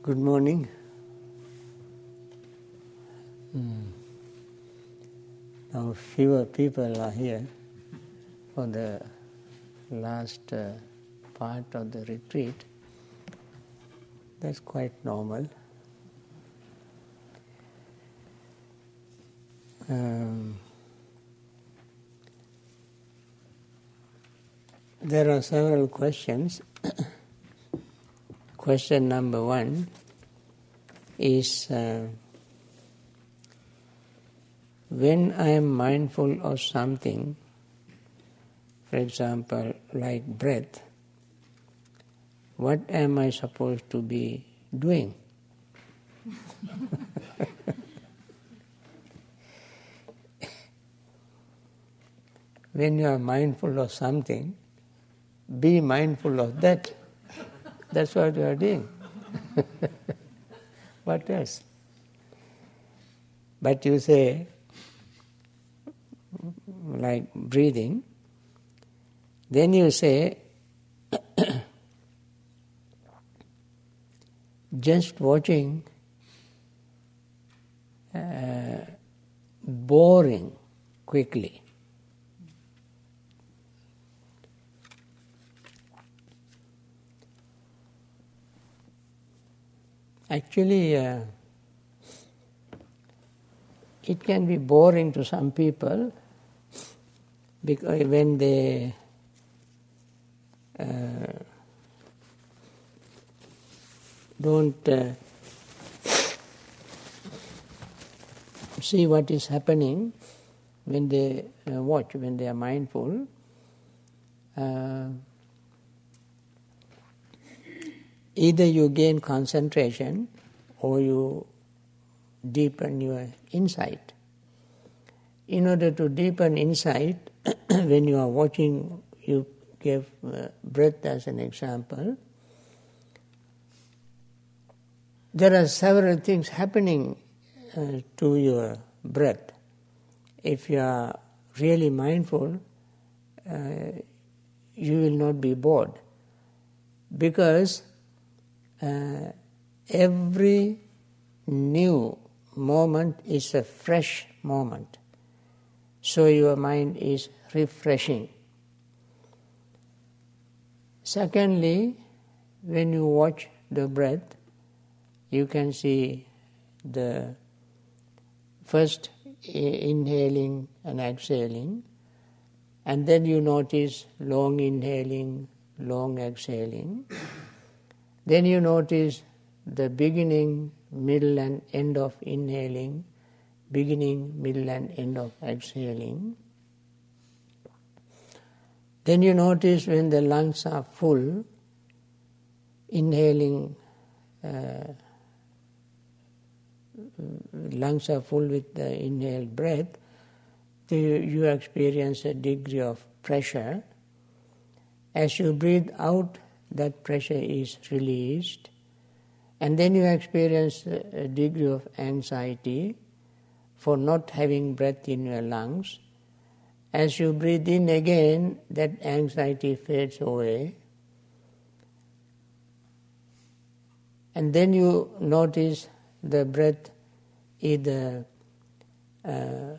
Good morning. Hmm. Now fewer people are here for the last uh, part of the retreat. That's quite normal. Um, there are several questions. Question number one is uh, when I am mindful of something, for example, like breath, what am I supposed to be doing? when you are mindful of something, be mindful of that. That's what you are doing. what else? But you say, like breathing, then you say, just watching uh, boring quickly. Actually, uh, it can be boring to some people because when they uh, don't uh, see what is happening when they uh, watch, when they are mindful, uh, either you gain concentration or you deepen your insight. In order to deepen insight, when you are watching, you give uh, breath as an example. There are several things happening uh, to your breath. If you are really mindful, uh, you will not be bored because uh, every new moment is a fresh moment. So your mind is refreshing. Secondly, when you watch the breath, you can see the first inhaling and exhaling, and then you notice long inhaling, long exhaling. Then you notice the beginning, middle, and end of inhaling, beginning, middle, and end of exhaling. Then you notice when the lungs are full, inhaling, uh, lungs are full with the inhaled breath, you experience a degree of pressure. As you breathe out, that pressure is released, and then you experience a degree of anxiety for not having breath in your lungs. As you breathe in again, that anxiety fades away. And then you notice the breath either uh,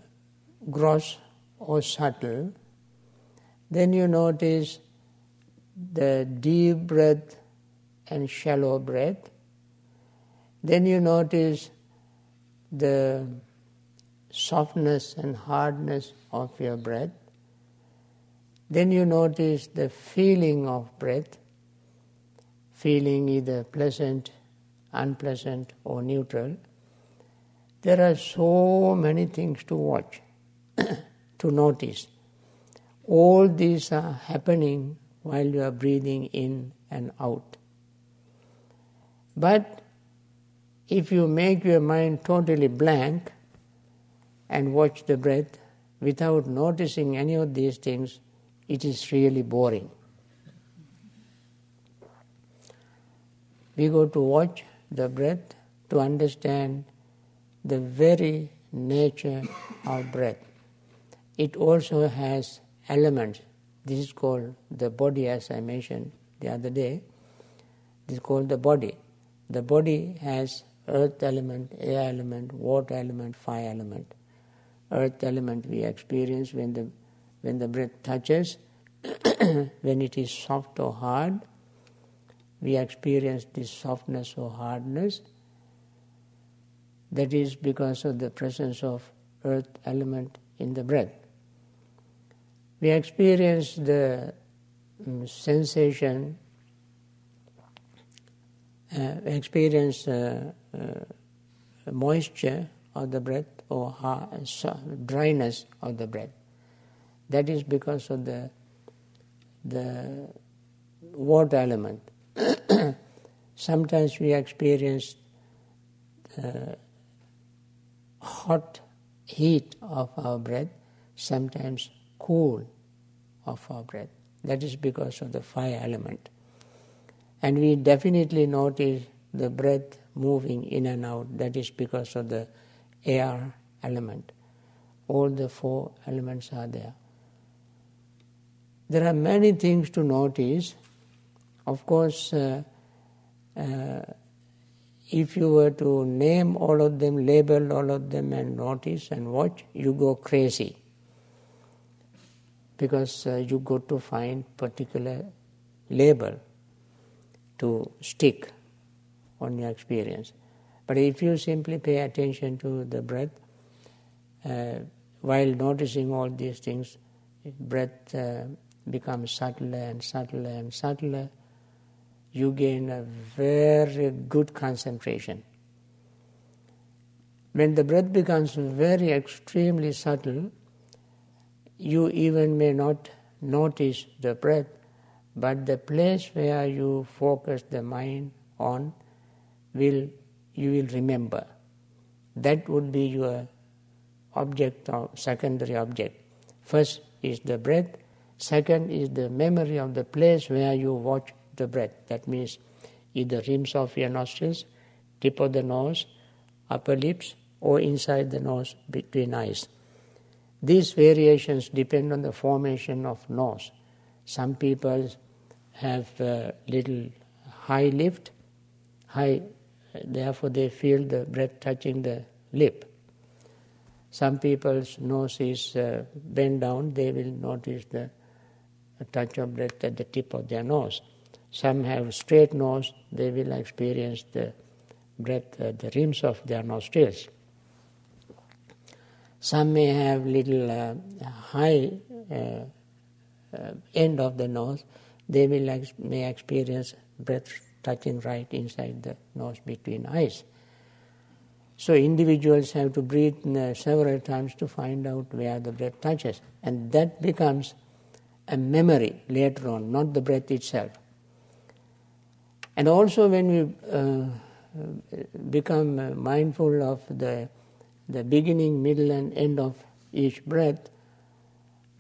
gross or subtle. Then you notice the deep breath and shallow breath. Then you notice the softness and hardness of your breath. Then you notice the feeling of breath, feeling either pleasant, unpleasant, or neutral. There are so many things to watch, to notice. All these are happening while you are breathing in and out. But if you make your mind totally blank and watch the breath without noticing any of these things, it is really boring. We go to watch the breath to understand the very nature of breath. It also has elements. This is called the body, as I mentioned the other day. This is called the body. the body has earth element, air element, water element, fire element. Earth element we experience when the when the breath touches, when it is soft or hard, we experience this softness or hardness. That is because of the presence of earth element in the breath. We experience the um, sensation, uh, experience uh, uh, moisture of the breath or dryness of the breath. That is because of the the water element. Sometimes we experience uh, hot heat of our breath, sometimes cool of our breath. That is because of the fire element. And we definitely notice the breath moving in and out. That is because of the air element. All the four elements are there. There are many things to notice. Of course, uh, uh, if you were to name all of them, label all of them, and notice and watch, you go crazy because uh, you go to find particular label to stick on your experience. But if you simply pay attention to the breath, uh, while noticing all these things, breath uh, becomes subtler and subtler and subtler, you gain a very good concentration. When the breath becomes very extremely subtle, you even may not notice the breath, but the place where you focus the mind on will you will remember. That would be your object or secondary object. First is the breath, second is the memory of the place where you watch the breath. That means either rims of your nostrils, tip of the nose, upper lips, or inside the nose between eyes. These variations depend on the formation of nose. Some people have a little high lift, high, therefore they feel the breath touching the lip. Some people's nose is uh, bent down, they will notice the touch of breath at the tip of their nose. Some have straight nose, they will experience the breath at the rims of their nostrils. Some may have little uh, high uh, uh, end of the nose, they will ex- may experience breath touching right inside the nose between eyes. So individuals have to breathe uh, several times to find out where the breath touches, and that becomes a memory later on, not the breath itself. And also, when we uh, become mindful of the, the beginning, middle, and end of each breath,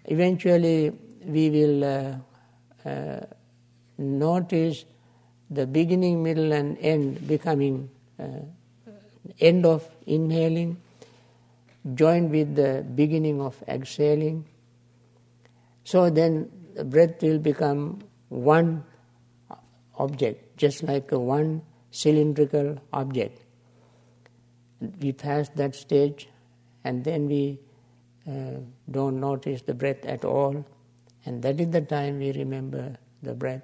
eventually we will uh, uh, notice the beginning, middle, and end becoming uh, end of inhaling, joined with the beginning of exhaling. So then the breath will become one object, just like a one cylindrical object. We pass that stage and then we uh, don't notice the breath at all, and that is the time we remember the breath,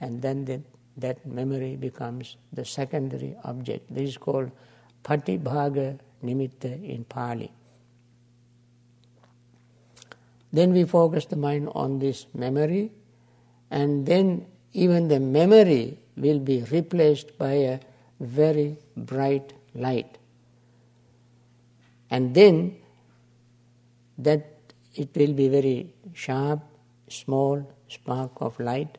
and then the, that memory becomes the secondary object. This is called patibhaga nimitta in Pali. Then we focus the mind on this memory, and then even the memory will be replaced by a very bright light. And then that it will be very sharp, small spark of light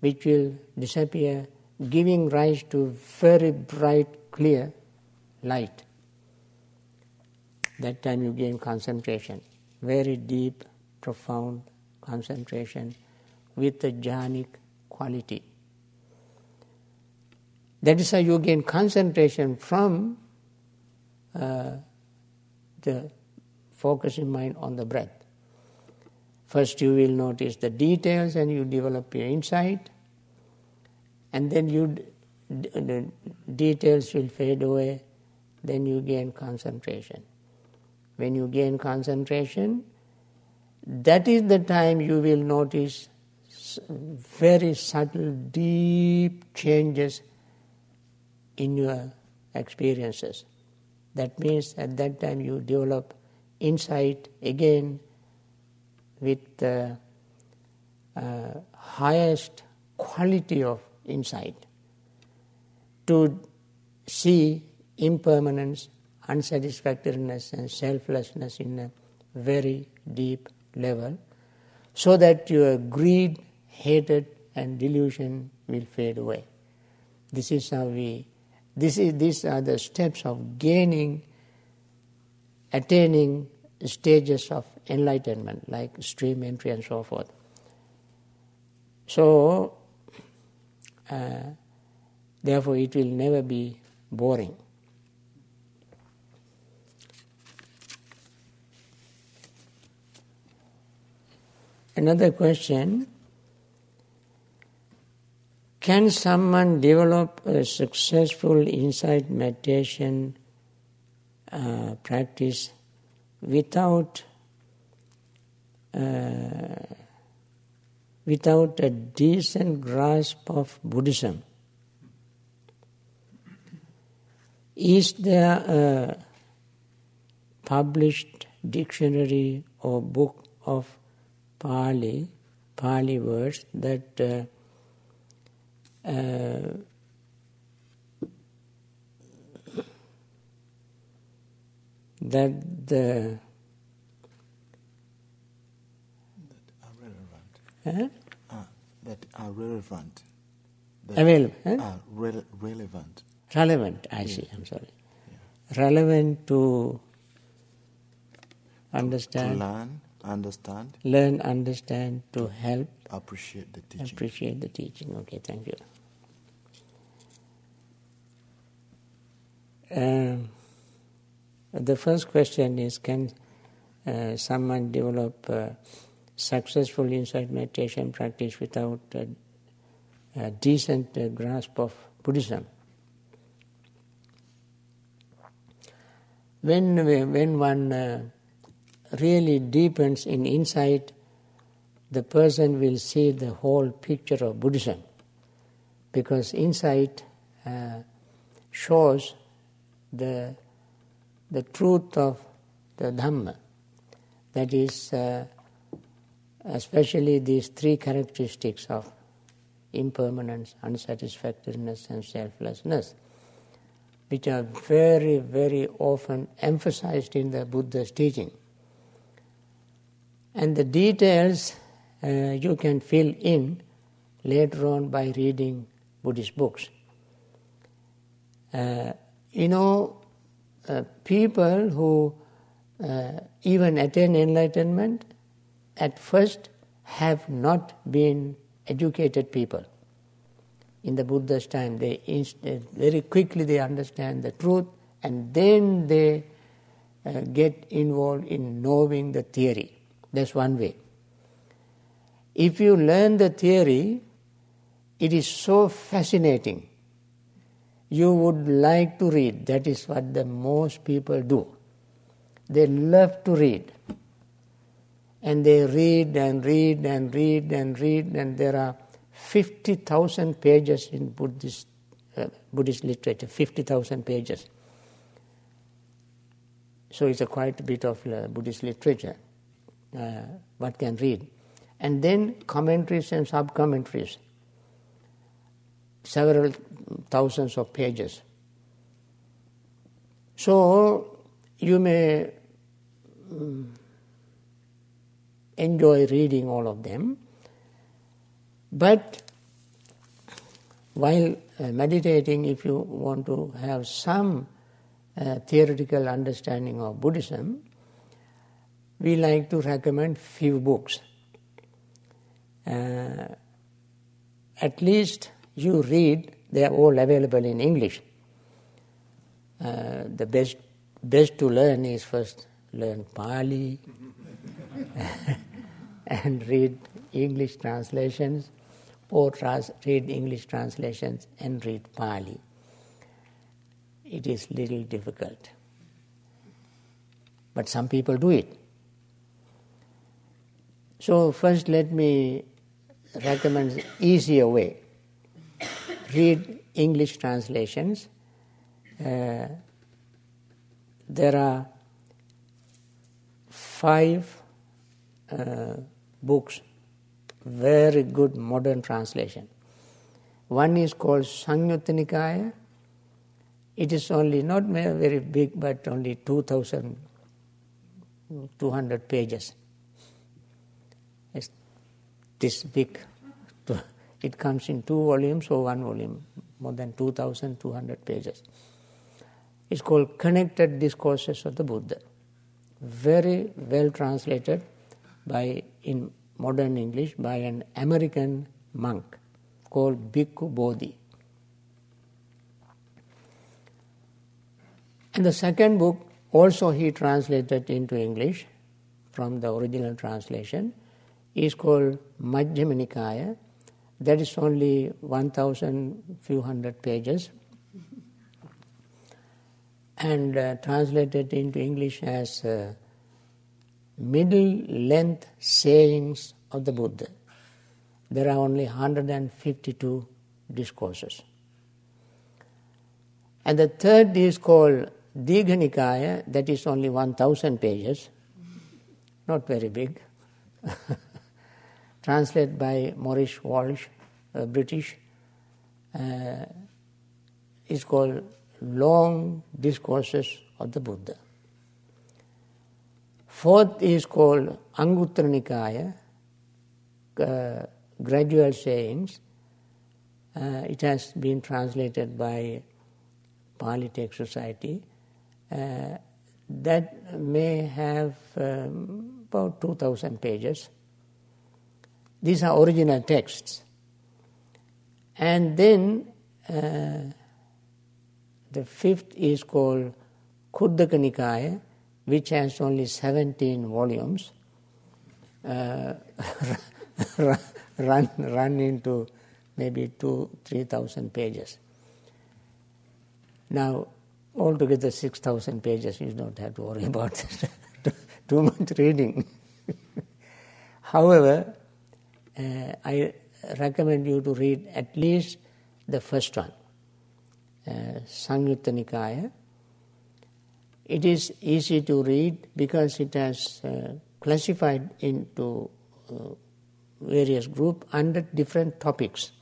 which will disappear, giving rise to very bright, clear light. That time you gain concentration, very deep, profound concentration with a jhanic quality. That is how you gain concentration from uh, the focusing mind on the breath. First, you will notice the details and you develop your insight, and then you the details will fade away, then you gain concentration. When you gain concentration, that is the time you will notice very subtle, deep changes in your experiences. That means at that time you develop insight again with the uh, highest quality of insight to see impermanence, unsatisfactoriness, and selflessness in a very deep level so that your greed, hatred, and delusion will fade away. This is how we, this is, these are the steps of gaining, attaining stages of enlightenment, like stream entry and so forth. So, uh, therefore, it will never be boring. Another question Can someone develop a successful insight meditation uh, practice without uh, without a decent grasp of Buddhism? Is there a published dictionary or book of Pali, Pali words that uh, uh, that the Huh? Uh, that are relevant. That Available. Huh? Are re- relevant. Relevant, I yeah. see, I'm sorry. Yeah. Relevant to understand. To learn, understand. Learn, understand, to help. Appreciate the teaching. Appreciate the teaching. Okay, thank you. Um, the first question is Can uh, someone develop uh, successful insight meditation practice without a, a decent uh, grasp of Buddhism. When, when one uh, really deepens in insight, the person will see the whole picture of Buddhism because insight uh, shows the, the truth of the Dhamma. That is, uh, especially these three characteristics of impermanence, unsatisfactoriness, and selflessness, which are very, very often emphasized in the Buddha's teaching. And the details uh, you can fill in later on by reading Buddhist books. Uh, you know, uh, people who uh, even attain enlightenment at first have not been educated people. In the Buddha's time, they inst- very quickly they understand the truth, and then they uh, get involved in knowing the theory. That's one way. If you learn the theory, it is so fascinating. You would like to read. That is what the most people do. They love to read and they read and read and read and read, and there are 50,000 pages in Buddhist, uh, Buddhist literature, 50,000 pages. So it's a quite a bit of uh, Buddhist literature, uh, one can read. And then commentaries and sub commentaries, several thousands of pages. So you may. Um, enjoy reading all of them. But while uh, meditating, if you want to have some uh, theoretical understanding of Buddhism, we like to recommend few books. Uh, at least you read, they are all available in English. Uh, the best, best to learn is first learn Pali. and read English translations or trans- read English translations and read Pali. It is little difficult. But some people do it. So first let me recommend easier way. Read English translations. Uh, there are five uh, books, very good modern translation. One is called Samyutta Nikaya. It is only not very big, but only 2,200 pages. This big. It comes in two volumes or one volume, more than 2,200 pages. It's called Connected Discourses of the Buddha. Very well translated by in modern English by an American monk called Bhikkhu Bodhi. And the second book also he translated into English from the original translation is called Majjhima Nikaya. That is only 1,000 few hundred pages and uh, translated into English as uh, middle length sayings of the Buddha. There are only 152 discourses. And the third is called Digha Nikaya, that is only 1000 pages, not very big. Translated by Maurice Walshe, uh, British. Uh, is called Long Discourses of the Buddha. Fourth is called Anguttara Nikaya, uh, gradual sayings. Uh, it has been translated by Pali Society. Uh, that may have um, about 2000 pages. These are original texts. And then uh, the fifth is called Khuddaka Nikaya, which has only 17 volumes, uh, run, run into maybe two, 3,000 pages. Now, altogether 6,000 pages, you don't have to worry about too much reading. However, uh, I recommend you to read at least the first one, uh, Samyutta Nikaya. It is easy to read because it has uh, classified into uh, various groups under different topics.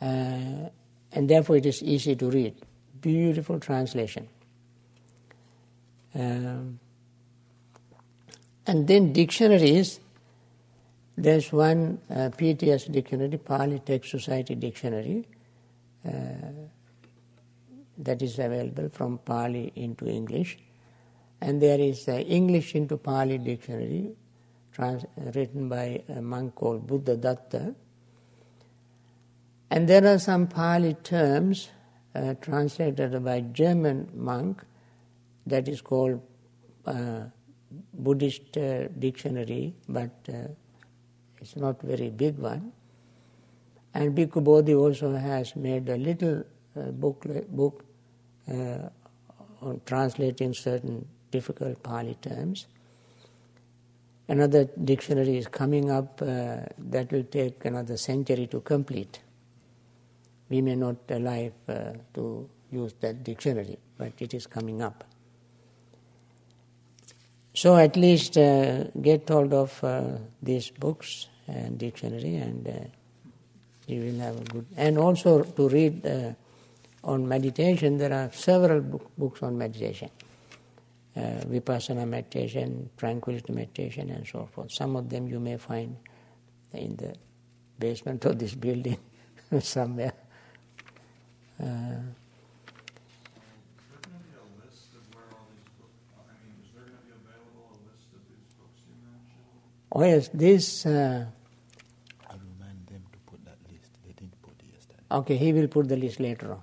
Uh, and therefore it is easy to read. Beautiful translation. Um, and then dictionaries, there's one uh, PTS dictionary, Pali Text Society dictionary, uh, that is available from Pali into English. And there is uh, English into Pali dictionary, trans- written by a monk called Buddha Datta. And there are some Pali terms uh, translated by German monk that is called uh, Buddhist uh, dictionary, but uh, it's not very big one. And Bhikkhu Bodhi also has made a little uh, book, book uh, on translating certain difficult Pali terms. Another dictionary is coming up uh, that will take another century to complete. We may not alive uh, to use that dictionary, but it is coming up. So at least uh, get hold of uh, these books and dictionary, and uh, you will have a good. And also to read uh, on meditation, there are several book, books on meditation. Uh, vipassana meditation, tranquility meditation, and so forth. Some of them you may find in the basement of this building somewhere. Uh, Oh yes, this. Uh, I remind them to put that list. They didn't put it yesterday. Okay, he will put the list later on.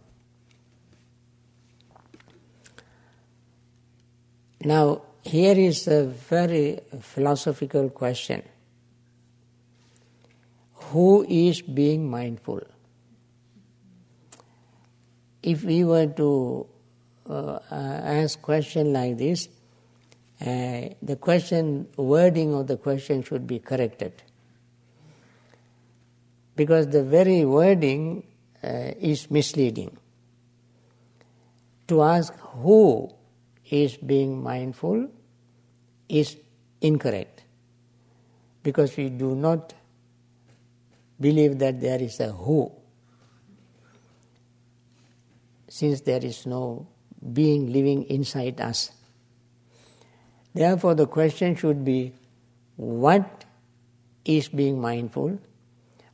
Now, here is a very philosophical question who is being mindful? If we were to uh, ask question like this, uh, the question wording of the question should be corrected because the very wording uh, is misleading. To ask who is being mindful is incorrect because we do not believe that there is a who since there is no being living inside us. Therefore, the question should be what is being mindful,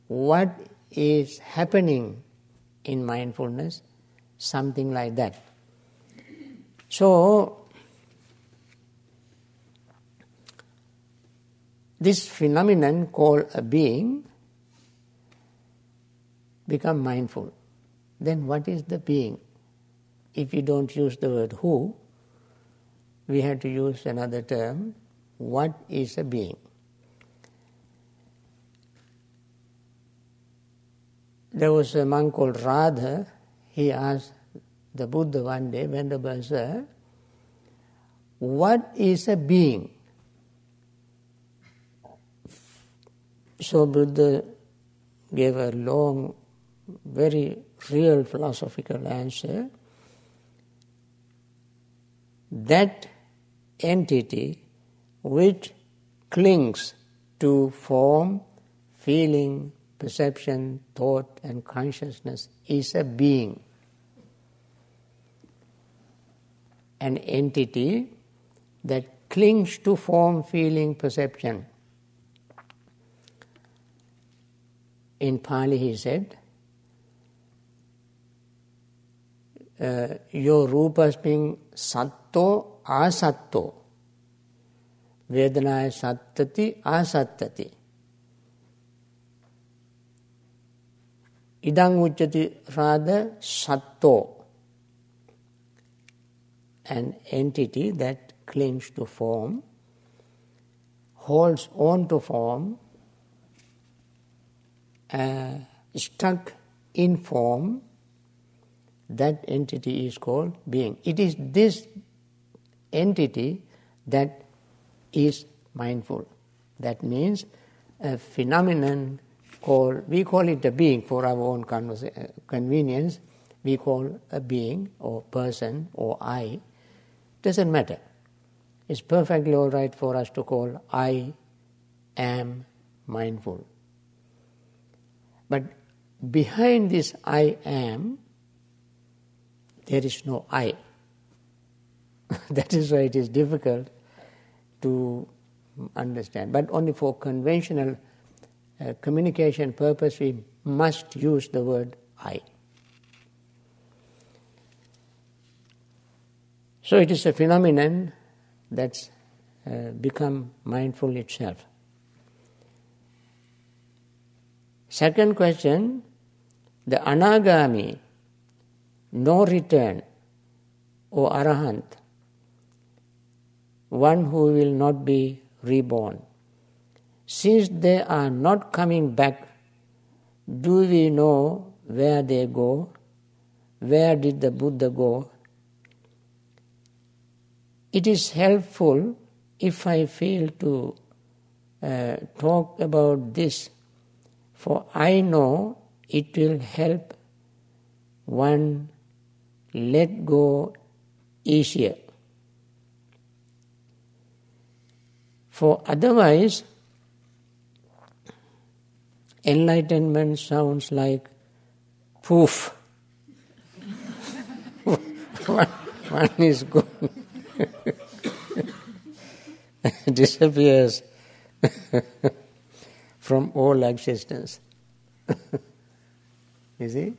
what is happening in mindfulness, something like that. So, this phenomenon called a being become mindful. Then what is the being? If you don't use the word who, we have to use another term. What is a being? There was a monk called Radha. He asked the Buddha one day, Venerable Sir, what is a being? So Buddha gave a long, very real philosophical answer. That entity which clings to form, feeling, perception, thought, and consciousness is a being, an entity that clings to form, feeling, perception. In Pali, he said, uh, Your rupas being satto asatto, vedana sattati asattati. Idang Uchati rather sattva, an entity that clings to form, holds on to form, uh, stuck in form, that entity is called being. It is this entity that is mindful. That means a phenomenon called, we call it a being for our own convenience, we call a being or person or I. Doesn't matter. It's perfectly all right for us to call I am mindful. But behind this I am, there is no I. that is why it is difficult to understand. But only for conventional uh, communication purpose, we must use the word I. So it is a phenomenon that's uh, become mindful itself. Second question, the anagami, no return, or arahant, one who will not be reborn. Since they are not coming back, do we know where they go? Where did the Buddha go? It is helpful if I fail to uh, talk about this, for I know it will help one let go easier. For otherwise, enlightenment sounds like poof. one, one is gone, disappears from all existence. you see?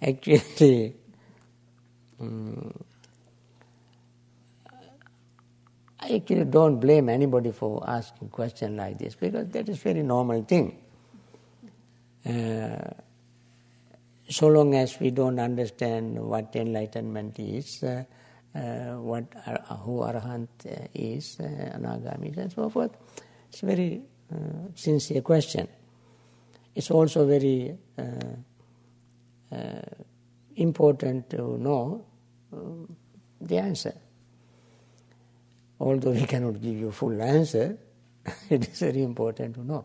Actually, um, I actually don't blame anybody for asking question like this because that is very normal thing. Uh, so long as we don't understand what enlightenment is, uh, uh, what who arahant uh, is, uh, anagami and so forth. It's a very uh, sincere question. It's also very uh, important to know the answer. Although we cannot give you full answer, it is very important to know.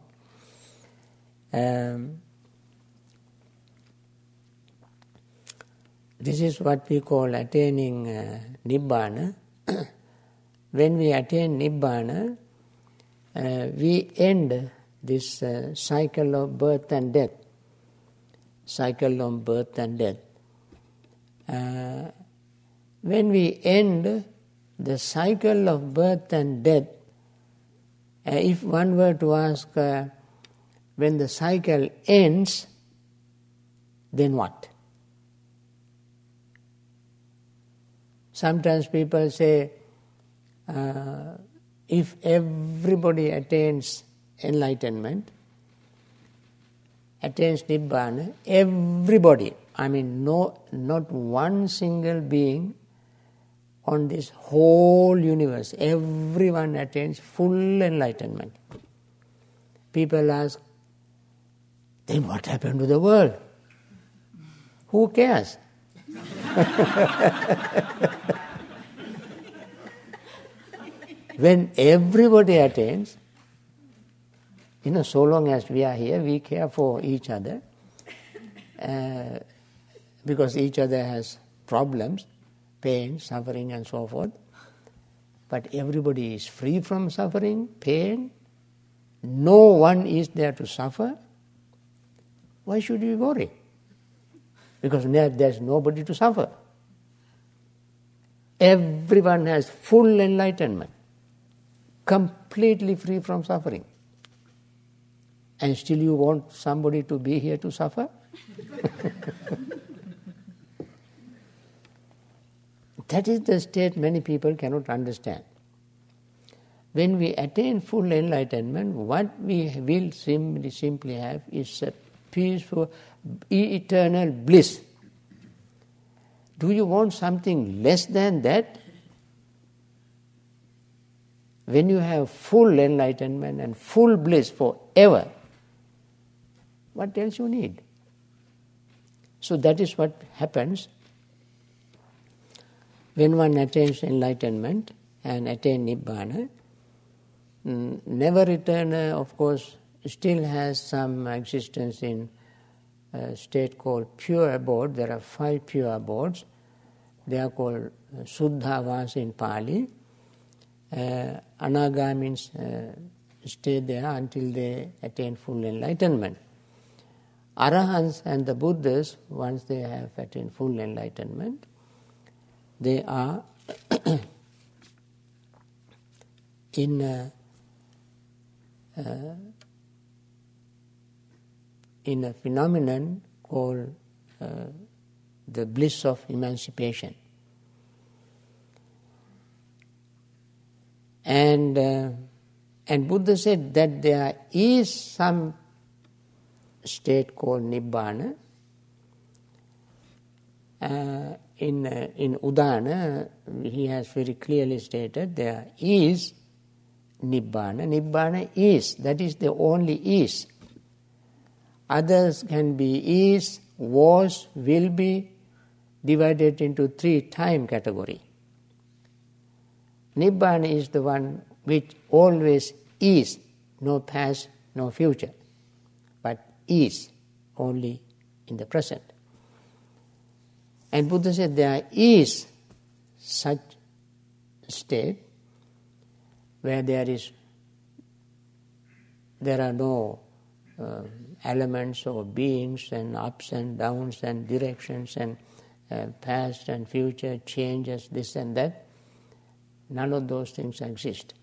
Um, this is what we call attaining uh, Nibbana. when we attain Nibbana, uh, we end this uh, cycle of birth and death. Cycle of birth and death. Uh, when we end the cycle of birth and death, uh, if one were to ask, uh, when the cycle ends, then what? Sometimes people say, uh, if everybody attains enlightenment, attains Nibbana, everybody, I mean, no, not one single being on this whole universe, everyone attains full enlightenment. People ask, then what happened to the world? Who cares? when everybody attains, you know, so long as we are here, we care for each other uh, because each other has problems, pain, suffering, and so forth. But everybody is free from suffering, pain. No one is there to suffer. Why should we worry? Because there's nobody to suffer. Everyone has full enlightenment, completely free from suffering. And still you want somebody to be here to suffer? that is the state many people cannot understand. When we attain full enlightenment, what we will simply, simply have is a peaceful, eternal bliss. Do you want something less than that? When you have full enlightenment and full bliss forever, what else you need? So that is what happens when one attains enlightenment and attain Nibbana. Mm, never returner, of course, still has some existence in a state called pure abode. There are five pure abodes. They are called uh, Suddhavas in Pali. Uh, Anagamins uh, stay there until they attain full enlightenment. Arahants and the Buddhas, once they have attained full enlightenment, they are in a, uh, in a phenomenon called uh, the bliss of emancipation. And, uh, and Buddha said that there is some state called Nibbana. Uh, in, uh, in Udana, he has very clearly stated there is Nibbana. Nibbana is, that is the only is. Others can be is, was, will be, divided into three time category. Nibbana is the one which always is, no past, no future but is only in the present. And Buddha said there is such state where there is there are no uh, elements or beings and ups and downs and directions and uh, past and future changes this and that. None of those things exist.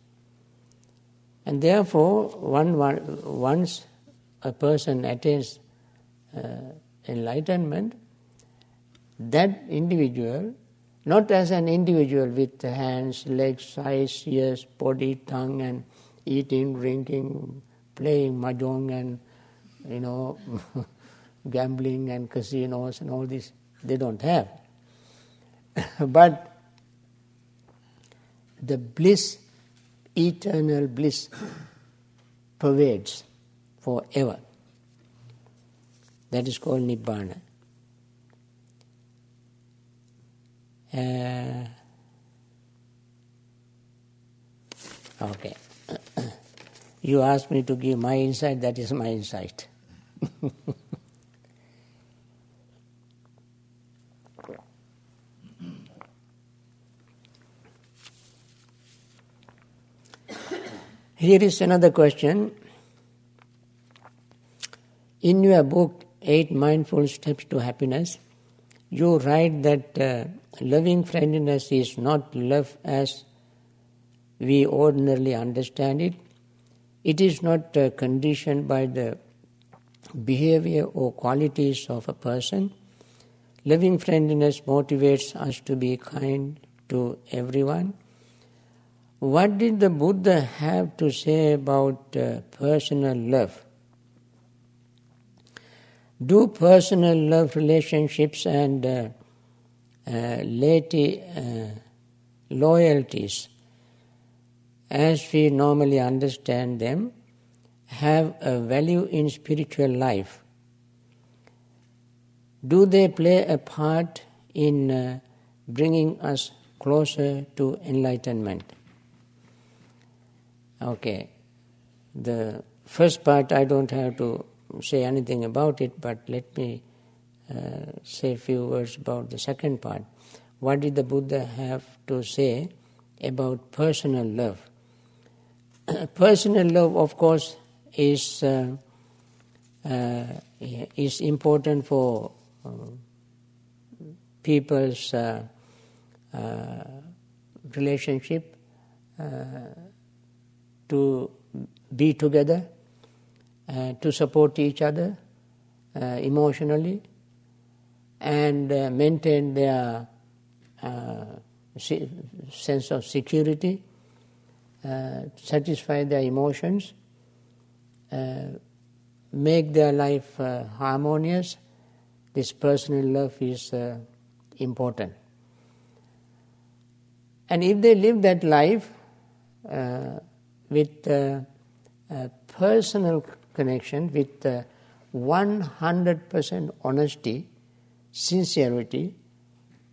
And therefore one, one once a person attains uh, enlightenment, that individual, not as an individual with hands, legs, eyes, ears, body, tongue, and eating, drinking, playing mahjong, and you know, gambling and casinos and all this, they don't have. but the bliss, eternal bliss, pervades forever. That is called Nibbana. Uh, okay. you asked me to give my insight, that is my insight. Here is another question. In your book, Eight Mindful Steps to Happiness, you write that uh, loving friendliness is not love as we ordinarily understand it. It is not uh, conditioned by the behavior or qualities of a person. Loving friendliness motivates us to be kind to everyone what did the Buddha have to say about uh, personal love? Do personal love relationships and uh, uh, laity, uh, loyalties, as we normally understand them, have a value in spiritual life? Do they play a part in uh, bringing us closer to enlightenment? Okay. The first part I don't have to say anything about it, but let me uh, say a few words about the second part. What did the Buddha have to say about personal love? personal love, of course, is uh, uh, is important for uh, people's uh, uh, relationship to be together, to support each other emotionally, and uh, maintain their uh, sense of security, uh, satisfy their emotions, uh, make their life harmonious. This personal love is important. And if they live that life, with uh, a personal connection, with uh, 100% honesty, sincerity,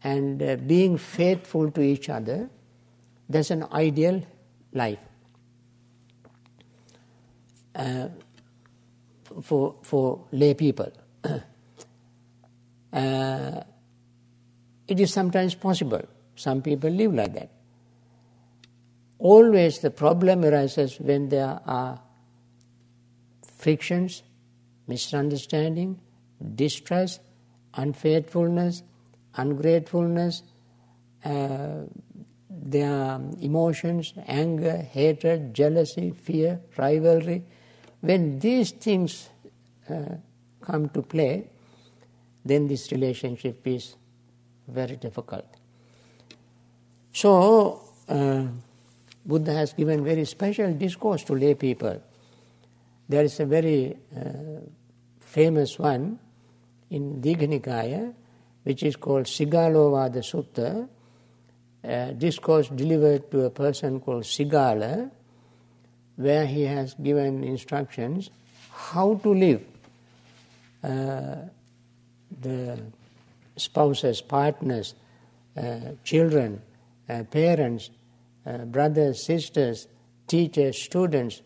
and uh, being faithful to each other, that's an ideal life. Uh, for, for lay people. uh, it is sometimes possible. Some people live like that always the problem arises when there are frictions, misunderstanding, distrust, unfaithfulness, ungratefulness, uh, their emotions, anger, hatred, jealousy, fear, rivalry. When these things uh, come to play, then this relationship is very difficult. So, uh, Buddha has given very special discourse to lay people. There is a very uh, famous one in Digha which is called Sigalovada Sutta, a discourse delivered to a person called Sigala, where he has given instructions how to live. Uh, the spouses, partners, uh, children, uh, parents, uh, brothers, sisters, teachers, students,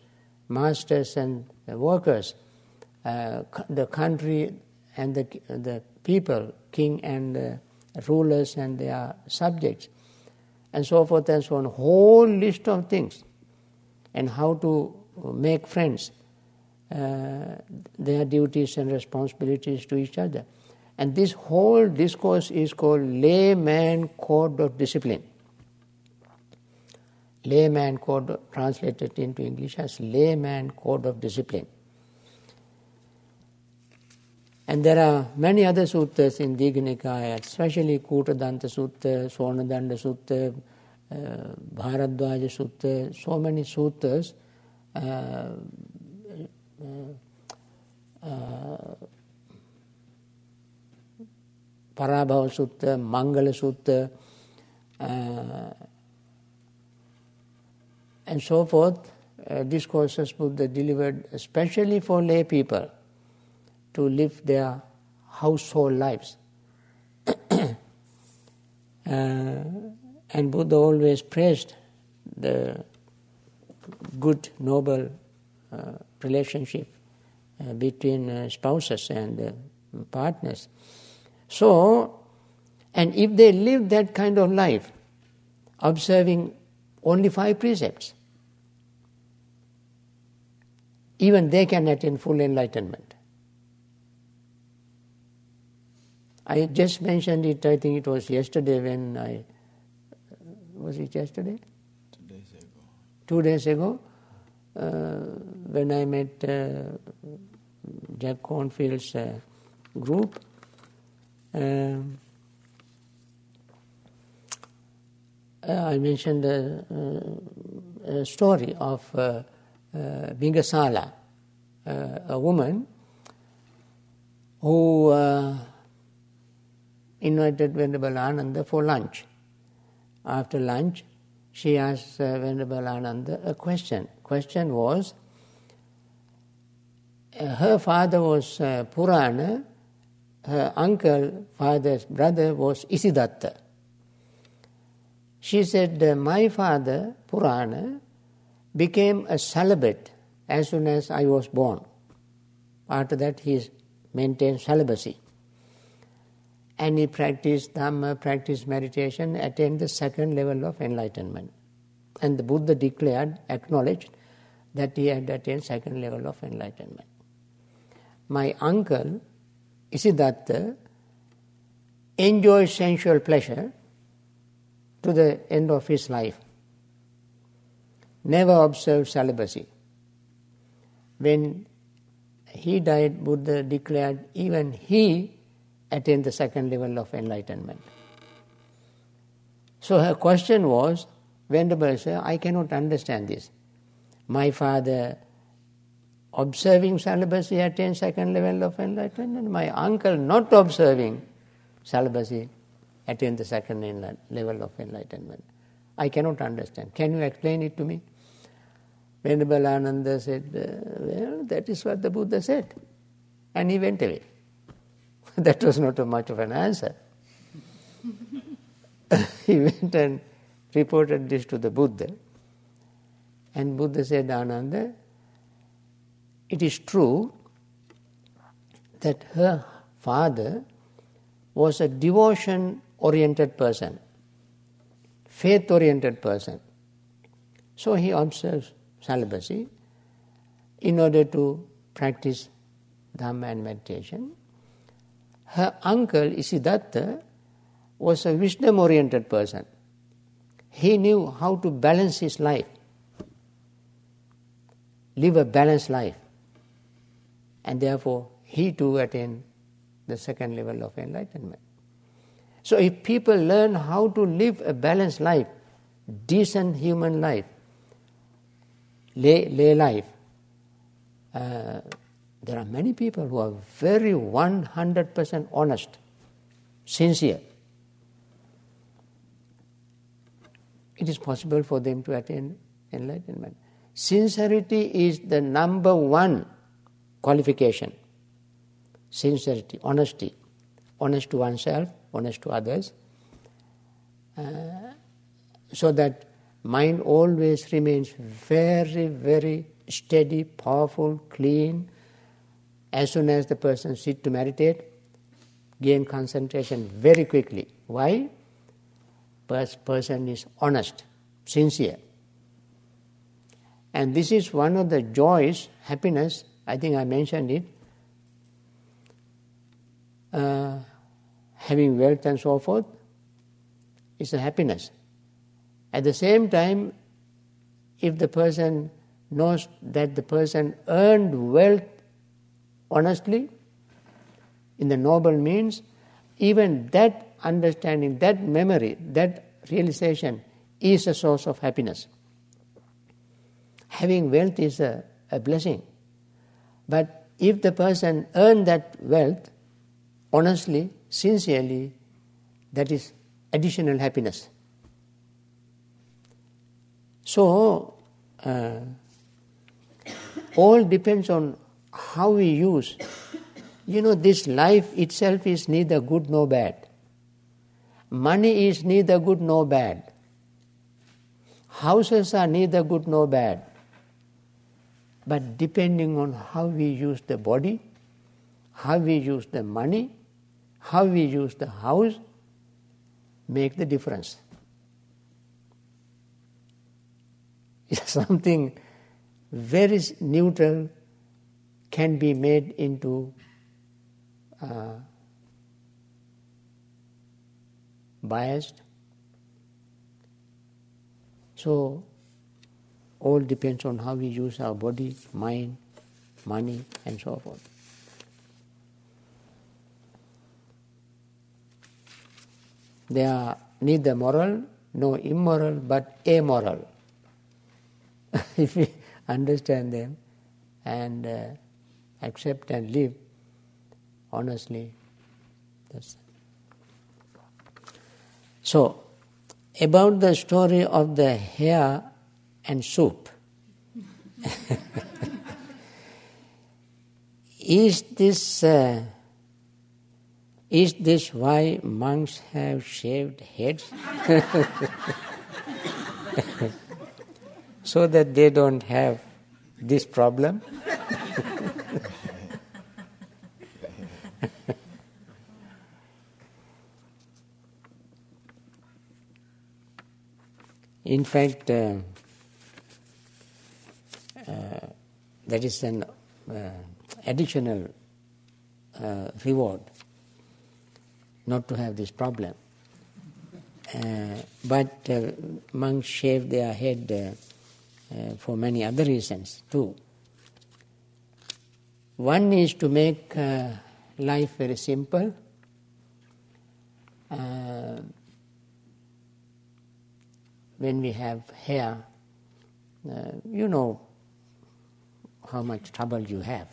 masters, and workers, uh, the country and the, the people, king and uh, rulers and their subjects, and so forth and so on. Whole list of things, and how to make friends, uh, their duties and responsibilities to each other. And this whole discourse is called layman code of discipline layman code translated into English as layman code of discipline. And there are many other suttas in Digha Nikaya, especially Kutadanta Sutta, Sonadanda Sutta, uh, Bharadwaja Sutta, so many suttas. Uh, uh, uh, Parabhava Sutta, Mangala Sutta, uh, and so forth, uh, discourses Buddha delivered especially for lay people to live their household lives. uh, and Buddha always praised the good, noble uh, relationship uh, between uh, spouses and uh, partners. So, and if they live that kind of life, observing only five precepts, even they can attain full enlightenment. I just mentioned it, I think it was yesterday when I. Was it yesterday? Two days ago. Two days ago, uh, when I met uh, Jack Kornfield's uh, group. Um, uh, I mentioned a, a story of uh, uh, Bingasala, uh, a woman who uh, invited Venerable Ananda for lunch. After lunch, she asked uh, Venerable Ananda a question. Question was, uh, her father was uh, Purana, her uncle, father's brother was Isidatta. She said, uh, My father, Purana, became a celibate as soon as I was born. After that, he maintained celibacy. And he practiced Dhamma, practiced meditation, attained the second level of enlightenment. And the Buddha declared, acknowledged, that he had attained second level of enlightenment. My uncle, Isidatta, enjoyed sensual pleasure to the end of his life. Never observed celibacy. When he died, Buddha declared even he attained the second level of enlightenment. So her question was, Venerable Sir, I cannot understand this. My father observing celibacy attained second level of enlightenment. My uncle not observing celibacy attained the second level of enlightenment. I cannot understand. Can you explain it to me? Venerable Ananda said, Well, that is what the Buddha said. And he went away. that was not much of an answer. he went and reported this to the Buddha. And Buddha said, Ananda, it is true that her father was a devotion oriented person, faith oriented person. So he observes celibacy in order to practice Dhamma and meditation. Her uncle Isidatta was a wisdom oriented person. He knew how to balance his life, live a balanced life, and therefore he too attained the second level of enlightenment. So, if people learn how to live a balanced life, decent human life, lay, lay life, uh, there are many people who are very 100% honest, sincere. It is possible for them to attain enlightenment. Sincerity is the number one qualification. Sincerity, honesty, honest to oneself, honest to others, uh, so that mind always remains very, very steady, powerful, clean. As soon as the person sit to meditate, gain concentration very quickly. Why? Because person is honest, sincere. And this is one of the joys, happiness, I think I mentioned it, uh, having wealth and so forth is a happiness. At the same time, if the person knows that the person earned wealth honestly, in the noble means, even that understanding, that memory, that realization is a source of happiness. Having wealth is a, a blessing. But if the person earned that wealth honestly, sincerely, that is additional happiness. So, uh, all depends on how we use. You know, this life itself is neither good nor bad. Money is neither good nor bad. Houses are neither good nor bad. But depending on how we use the body, how we use the money, how we use the house, make the difference. It's something very neutral can be made into uh, biased. So, all depends on how we use our body, mind, money, and so forth. They are neither moral nor immoral but amoral. if we understand them and uh, accept and live honestly, that's it. so about the story of the hair and soup. is this uh, is this why monks have shaved heads? so that they don't have this problem? In fact, uh, uh, that is an uh, additional uh, reward not to have this problem. Uh, but uh, monks shave their head for many other reasons too. One is to make life very simple. When we have hair, uh, you know how much trouble you have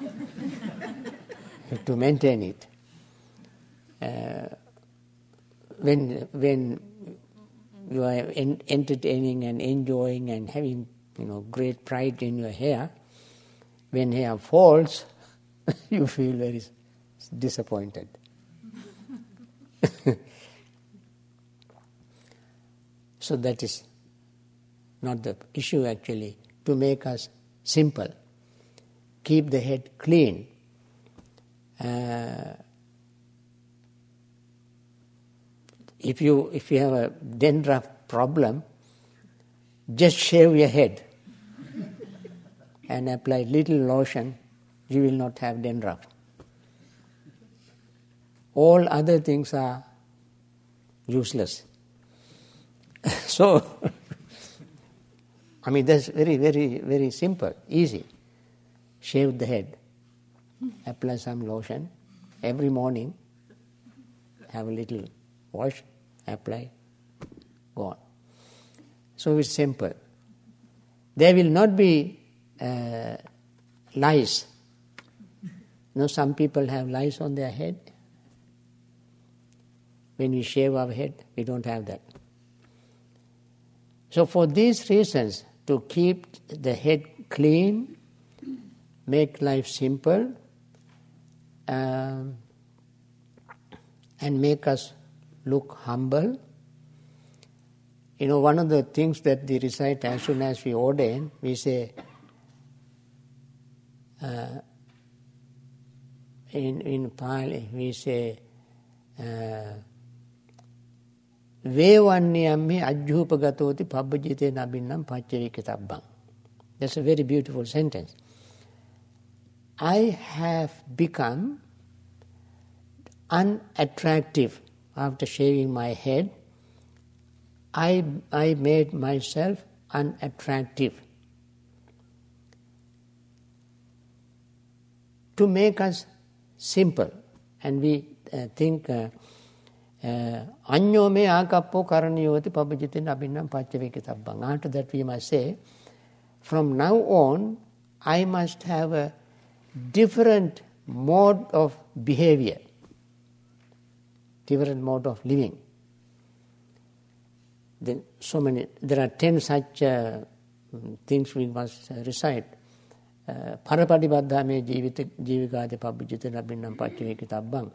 to maintain it. Uh, when when you are en- entertaining and enjoying and having you know great pride in your hair, when hair falls, you feel very disappointed. so that is not the issue actually. To make us simple, keep the head clean. Uh, if you if you have a dandruff problem, just shave your head and apply little lotion, you will not have dandruff. All other things are useless. so, I mean, that's very, very, very simple, easy. Shave the head, apply some lotion every morning, have a little wash, apply, go on. So it's simple. There will not be uh, lice. You know, some people have lice on their head. When we shave our head, we don't have that. So, for these reasons, to keep the head clean, make life simple, um, and make us look humble. You know, one of the things that we recite as soon as we ordain, we say, uh, in, in Pali, we say, uh, Vevanyamme ajhupagatoti pabbajite nabinnam pachirikitabbam. That's a very beautiful sentence. I have become unattractive after shaving my head. I, I made myself unattractive. To make us simple, and we uh, think uh, අඤ්ඤෝ මේ ආකප්පෝ කරණියෝති පබජිතෙන් අබින්නම් පච්චවේක තබ්බං. After that we must say, from now on, I must have a different mode of behavior, different mode of living. Then so many, there are ten such uh, mm, things we must uh, recite. Parapatibadha jivita jivikade pabbijita rabbinam paccavekitabbang.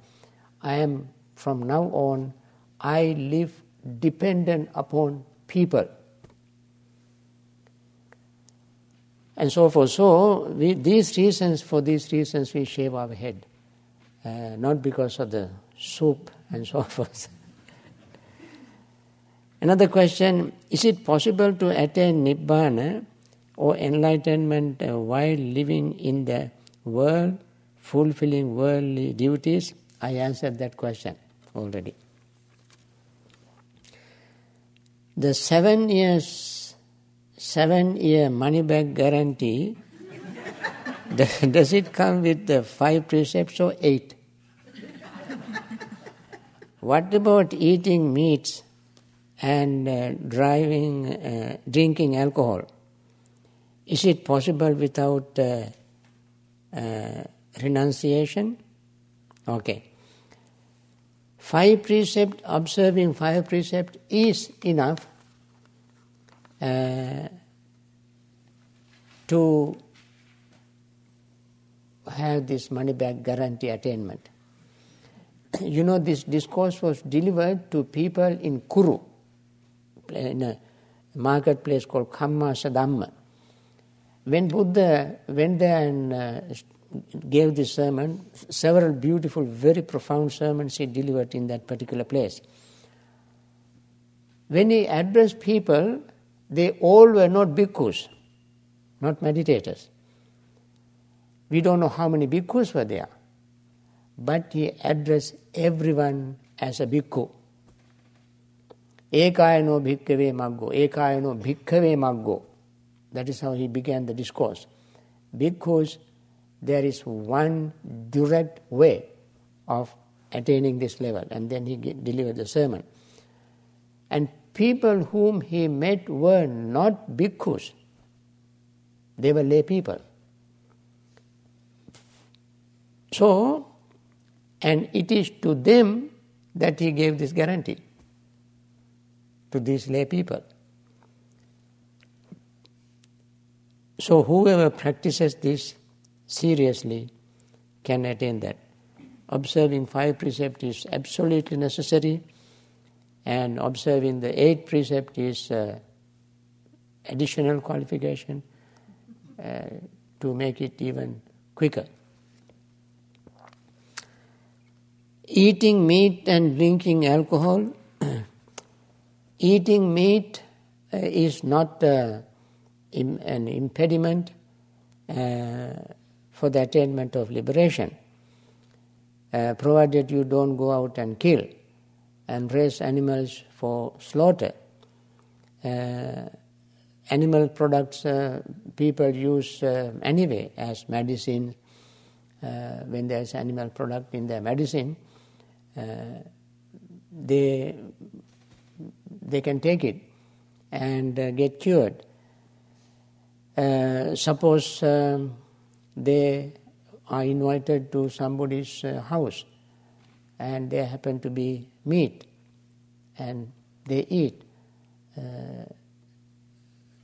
I am, from now on, I live dependent upon people. And so forth. So, we, these reasons, for these reasons, we shave our head. Uh, not because of the soup and so forth. Another question Is it possible to attain Nibbana or enlightenment uh, while living in the world, fulfilling worldly duties? I answered that question already. The seven years, seven year money back guarantee, does it come with the five precepts or eight? What about eating meats and uh, driving, uh, drinking alcohol? Is it possible without uh, uh renunciation? Okay. Five precept, observing five precept is enough uh, to have this money back guarantee attainment. You know, this discourse was delivered to people in Kuru, in a marketplace called Kamma Sadhamma. When Buddha went there and uh, gave this sermon, several beautiful, very profound sermons he delivered in that particular place. When he addressed people, they all were not bhikkhus, not meditators. We don't know how many bhikkhus were there, but he addressed everyone as a bhikkhu. Ekayano bhikkhave maggo, ekayano bhikkhave maggo. That is how he began the discourse. Bhikkhus there is one direct way of attaining this level. And then he delivered the sermon. And people whom he met were not bhikkhus, they were lay people. So, and it is to them that he gave this guarantee, to these lay people. So, whoever practices this seriously can attain that. Observing five precepts is absolutely necessary, and observing the eight precept is uh, additional qualification uh, to make it even quicker. Eating meat and drinking alcohol. Eating meat uh, is not uh, an impediment uh, for the attainment of liberation, uh, provided you don't go out and kill and raise animals for slaughter. Uh, animal products uh, people use uh, anyway as medicine. Uh, when there's animal product in their medicine, uh, they they can take it and get cured. suppose. Um, they are invited to somebody's uh, house and there happen to be meat and they eat. Uh,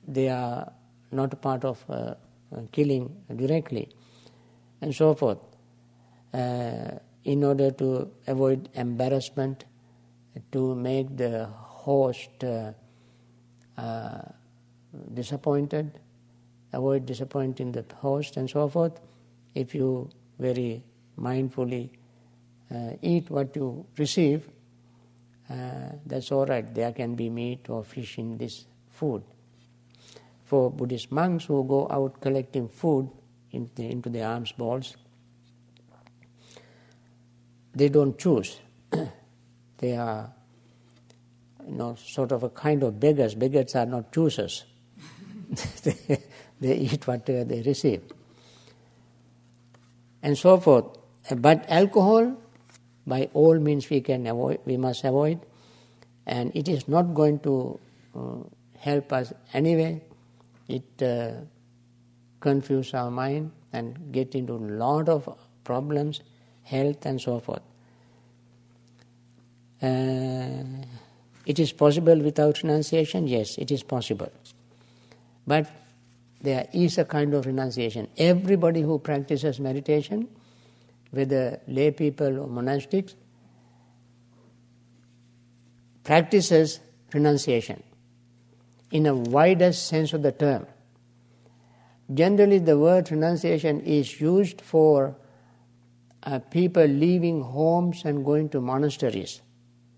they are not part of uh, killing directly and so forth. Uh, in order to avoid embarrassment, to make the host uh, uh, disappointed, avoid disappointing the host and so forth. If you very mindfully uh, eat what you receive, uh, that's all right. There can be meat or fish in this food. For Buddhist monks who go out collecting food into, into the alms balls, they don't choose. they are, you know, sort of a kind of beggars. Beggars are not choosers. They eat whatever they receive. And so forth. But alcohol, by all means, we can avoid, we must avoid, and it is not going to uh, help us anyway. It uh, confuses our mind and get into a lot of problems, health and so forth. Uh, it is possible without renunciation? Yes, it is possible. But there is a kind of renunciation. Everybody who practices meditation, whether lay people or monastics, practices renunciation in a widest sense of the term. Generally, the word renunciation is used for uh, people leaving homes and going to monasteries.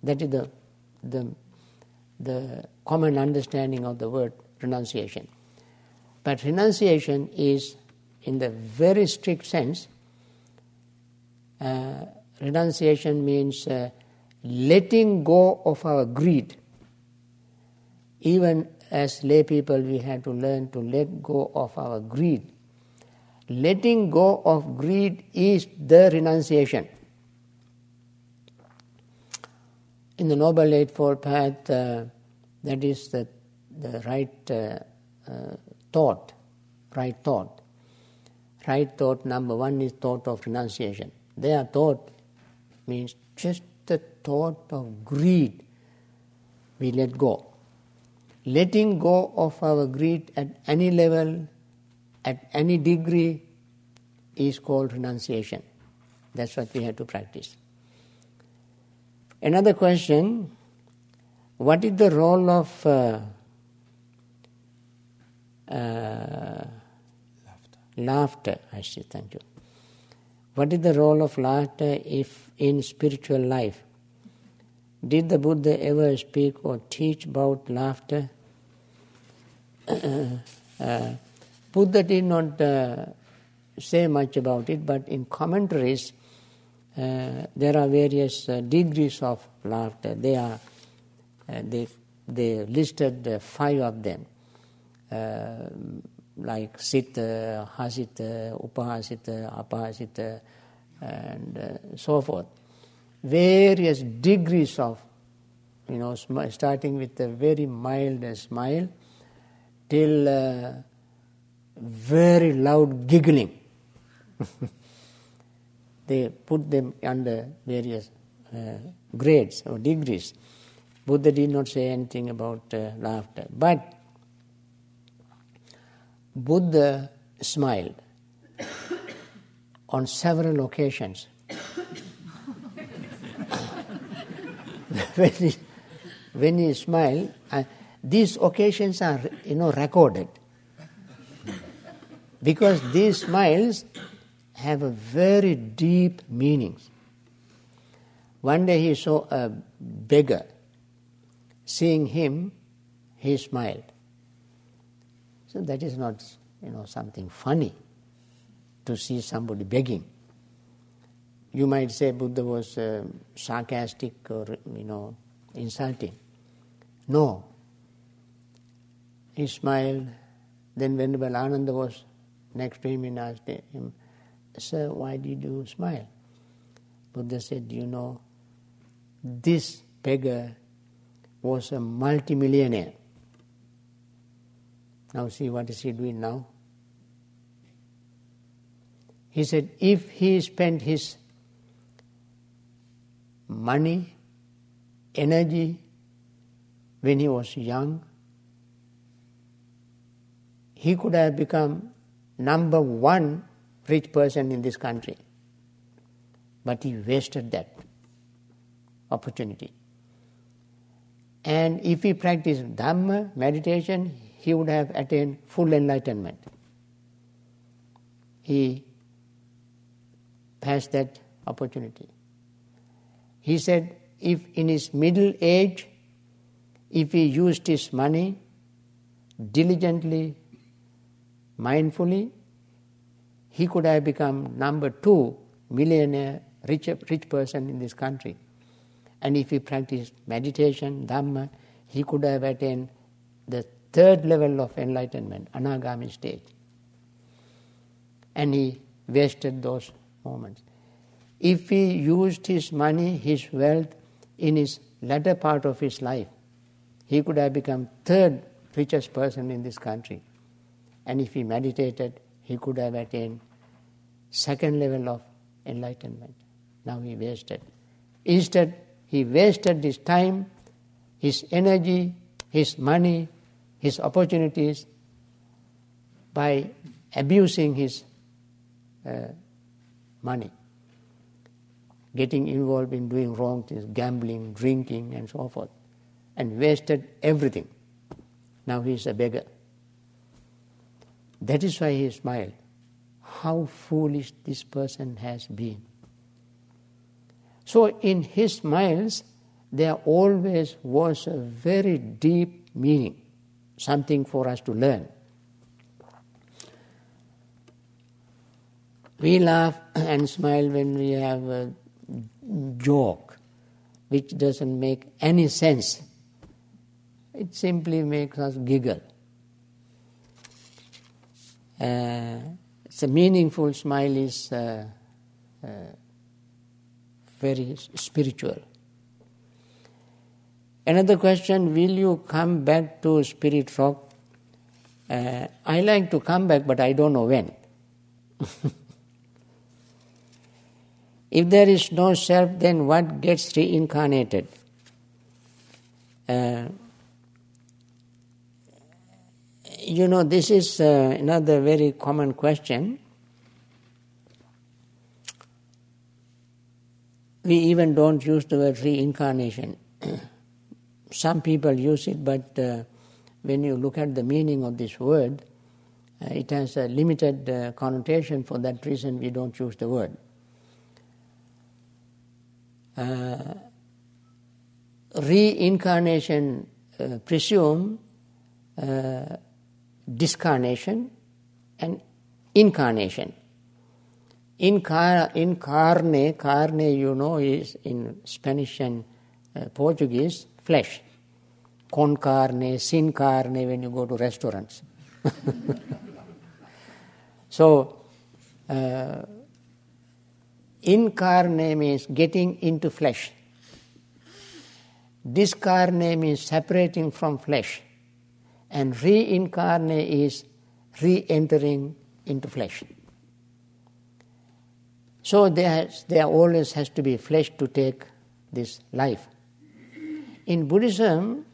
That is the, the, the common understanding of the word renunciation. But renunciation is, in the very strict sense, uh, renunciation means uh, letting go of our greed. Even as lay people, we have to learn to let go of our greed. Letting go of greed is the renunciation. In the Noble Eightfold Path, uh, that is the, the right uh, uh, thought, right thought. Right thought, number one is thought of renunciation. Their thought means just the thought of greed we let go. Letting go of our greed at any level, at any degree, is called renunciation. That's what we have to practice. Another question what is the role of uh, uh, laughter. laughter? I say, thank you. What is the role of laughter if in spiritual life? Did the Buddha ever speak or teach about laughter? uh, Buddha did not uh, say much about it, but in commentaries uh, there are various uh, degrees of laughter. They are uh, they they listed uh, five of them like sita, hasita, upahasita, apahasita, and uh, so forth. Various degrees of, you know, sm- starting with a very mild smile till uh, very loud giggling. they put them under various uh, grades or degrees. Buddha did not say anything about uh, laughter. But Buddha smiled on several occasions. when, he, when he smiled, uh, these occasions are you know recorded because these smiles have a very deep meanings. One day he saw a beggar. Seeing him, he smiled. So that is not, you know, something funny to see somebody begging. You might say Buddha was uh, sarcastic or, you know, insulting. No. He smiled. Then Venerable Ananda was next to him and asked him, Sir, why did you smile? Buddha said, You know, this beggar was a multimillionaire. Now see what is he doing now? He said, if he spent his money, energy when he was young, he could have become number one rich person in this country. But he wasted that opportunity. And if he practiced Dhamma, meditation, he would have attained full enlightenment. He passed that opportunity. He said, if in his middle age, if he used his money diligently, mindfully, he could have become number two millionaire, rich, rich person in this country. And if he practiced meditation, Dhamma, he could have attained the third level of enlightenment, anagami stage. And he wasted those moments. If he used his money, his wealth in his latter part of his life, he could have become third richest person in this country. And if he meditated, he could have attained second level of enlightenment. Now he wasted. Instead, he wasted his time, his energy, his money, his opportunities by abusing his uh, money, getting involved in doing wrong things, gambling, drinking, and so forth, and wasted everything. Now he is a beggar. That is why he smiled. How foolish this person has been. So, in his smiles, there always was a very deep meaning, something for us to learn. We laugh and smile when we have a joke which doesn't make any sense. It simply makes us giggle. Uh, it's a meaningful smile is uh, uh, very spiritual. Another question Will you come back to Spirit Rock? Uh, I like to come back, but I don't know when. if there is no self, then what gets reincarnated? Uh, you know, this is uh, another very common question. We even don't use the word reincarnation. Some people use it, but uh, when you look at the meaning of this word, uh, it has a limited uh, connotation. For that reason, we don't use the word. Uh, reincarnation uh, presume uh, discarnation and incarnation. Incar- incarne, carne, you know, is in Spanish and uh, Portuguese, flesh. Con carne, sin carne, when you go to restaurants. so, uh, incarne means getting into flesh. Discarne means separating from flesh and reincarnate is re entering into flesh. So there, there always has to be flesh to take this life. In Buddhism,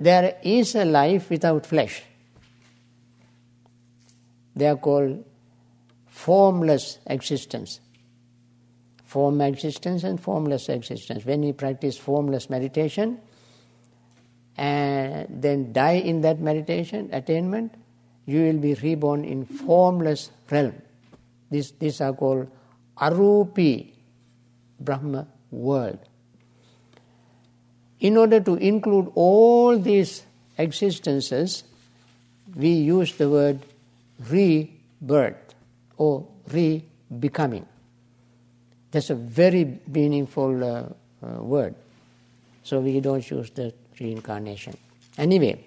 there is a life without flesh. They are called formless existence. Form existence and formless existence. When we practice formless meditation, and then die in that meditation, attainment, you will be reborn in formless realm. This, these are called arupi Brahma world. In order to include all these existences, we use the word rebirth or re-becoming. That's a very meaningful uh, uh, word. So we don't use the reincarnation. Anyway,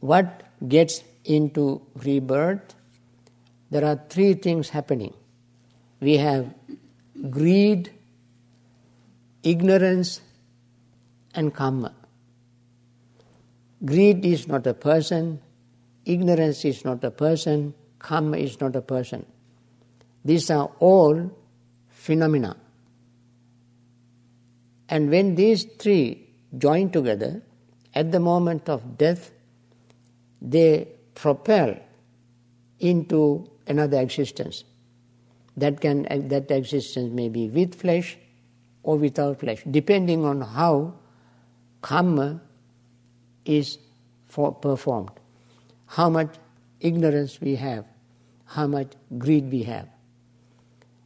what gets into rebirth? There are three things happening. We have greed, ignorance, and karma. Greed is not a person, ignorance is not a person, karma is not a person. These are all phenomena. And when these three join together, at the moment of death, they propel into another existence. That, can, that existence may be with flesh or without flesh, depending on how karma is for, performed, how much ignorance we have, how much greed we have.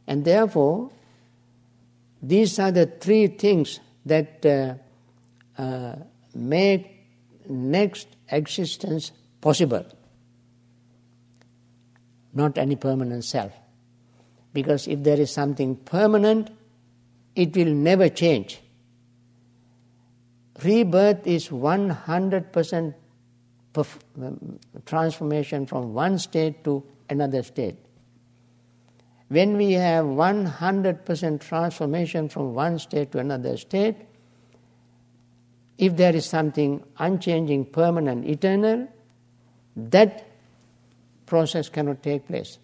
And therefore, these are the three things that uh, uh, make next existence possible, not any permanent self. Because if there is something permanent, it will never change. Rebirth is 100% perf- um, transformation from one state to another state. When we have 100% transformation from one state to another state, if there is something unchanging, permanent, eternal, that process cannot take place.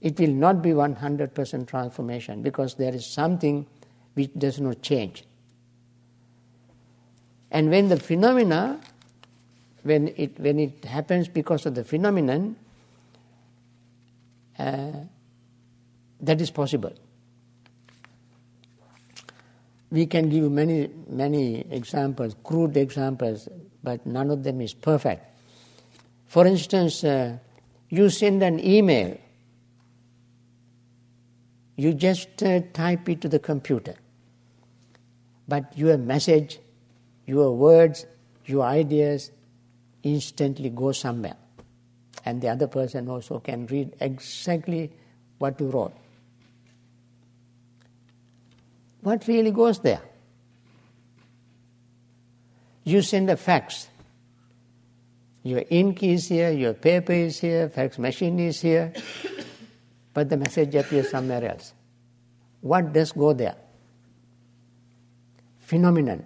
It will not be 100% transformation because there is something which does not change. And when the phenomena when it, when it happens because of the phenomenon, uh, that is possible. We can give many, many examples, crude examples, but none of them is perfect. For instance, uh, you send an email, you just uh, type it to the computer, but your message, your words, your ideas instantly go somewhere. And the other person also can read exactly what you wrote. What really goes there? You send a fax. Your ink is here, your paper is here, fax machine is here, but the message appears somewhere else. What does go there? Phenomenon.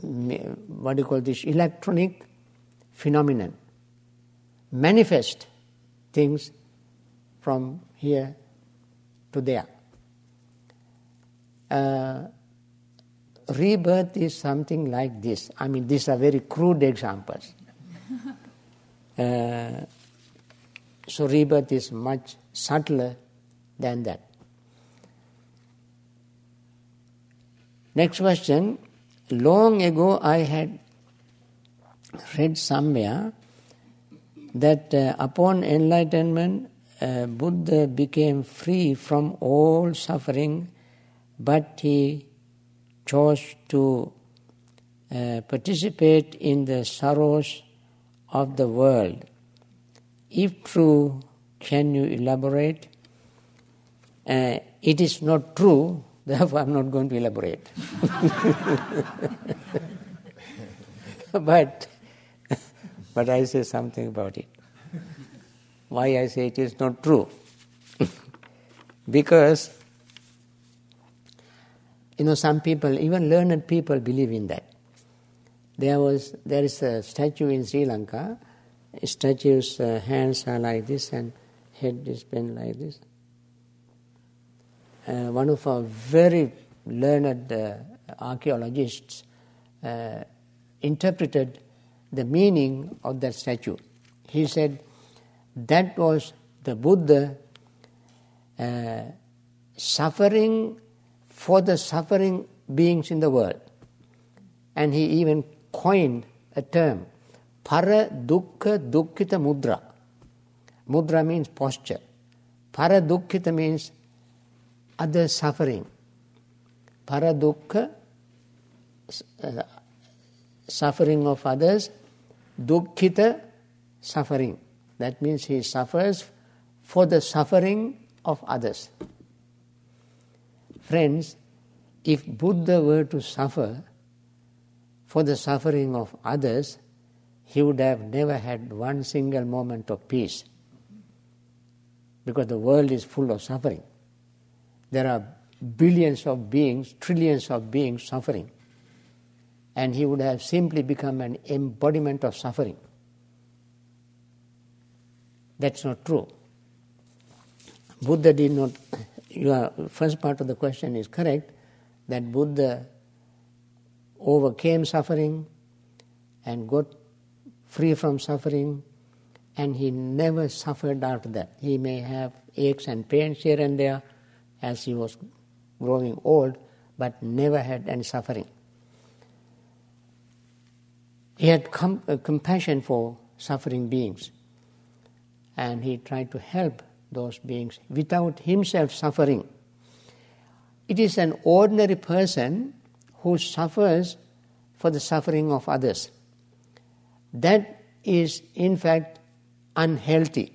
What do you call this? Electronic phenomenon. Manifest things from here to there. Uh, rebirth is something like this. I mean, these are very crude examples. Uh, so, rebirth is much subtler than that. Next question. Long ago, I had read somewhere that uh, upon enlightenment, uh, Buddha became free from all suffering, but he chose to uh, participate in the sorrows of the world. If true, can you elaborate? Uh, it is not true, therefore I'm not going to elaborate. but, but I say something about it. Why I say it is not true? because you know, some people, even learned people, believe in that. There was, there is a statue in Sri Lanka. Statue's uh, hands are like this and head is bent like this. Uh, one of our very learned uh, archaeologists uh, interpreted the meaning of that statue. He said that was the Buddha uh, suffering for the suffering beings in the world. And he even coined a term, para dukkha dukkhita mudra. Mudra means posture. Para dukkhita means other suffering. Para dukkha, uh, suffering of others, dukkhita, suffering. That means he suffers for the suffering of others. Friends, if Buddha were to suffer for the suffering of others, he would have never had one single moment of peace. Because the world is full of suffering. There are billions of beings, trillions of beings suffering. And he would have simply become an embodiment of suffering. That's not true. Buddha did not your first part of the question is correct that Buddha overcame suffering and got free from suffering, and he never suffered after that. He may have aches and pains here and there as he was growing old, but never had any suffering. He had com- uh, compassion for suffering beings, and he tried to help those beings without himself suffering. It is an ordinary person who suffers for the suffering of others. That is, in fact, unhealthy.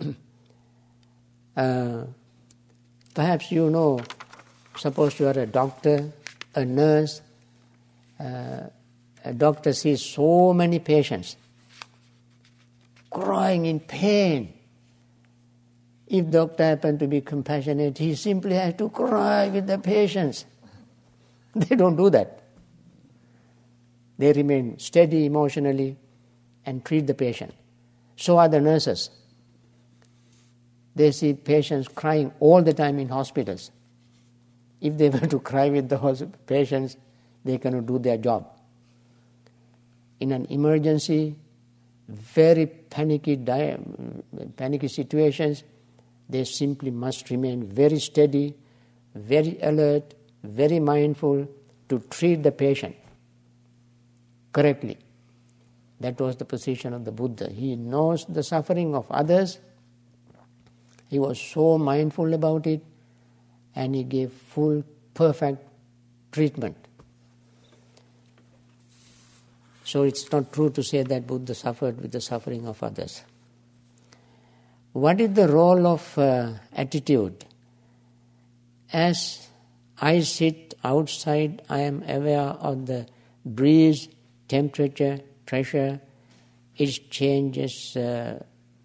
uh, perhaps you know, suppose you are a doctor, a nurse, uh, a doctor sees so many patients crying in pain if doctor happen to be compassionate, he simply has to cry with the patients. They don't do that. They remain steady emotionally and treat the patient. So are the nurses. They see patients crying all the time in hospitals. If they were to cry with the patients, they cannot do their job. in an emergency, very panicky, panicky situations, they simply must remain very steady, very alert, very mindful to treat the patient correctly. That was the position of the Buddha. He knows the suffering of others. He was so mindful about it and he gave full, perfect treatment. So it's not true to say that Buddha suffered with the suffering of others. What is the role of uh, attitude? As I sit outside, I am aware of the breeze, temperature, pressure, its changes, uh,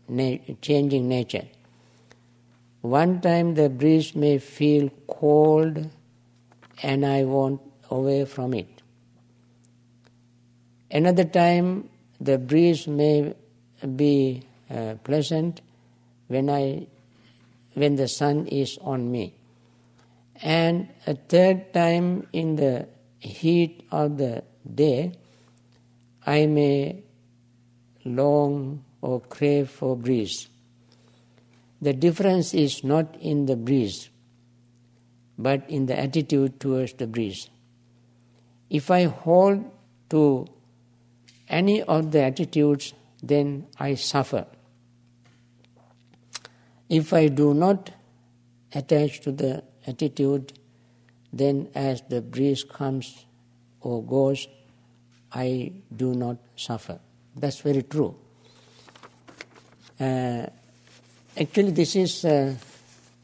na- changing nature. One time the breeze may feel cold and I want away from it. Another time the breeze may be uh, pleasant when I when the sun is on me. And a third time in the heat of the day I may long or crave for breeze. The difference is not in the breeze, but in the attitude towards the breeze. If I hold to any of the attitudes, then I suffer. If I do not attach to the attitude, then as the breeze comes or goes, I do not suffer. That's very true. Uh, actually, this is, uh,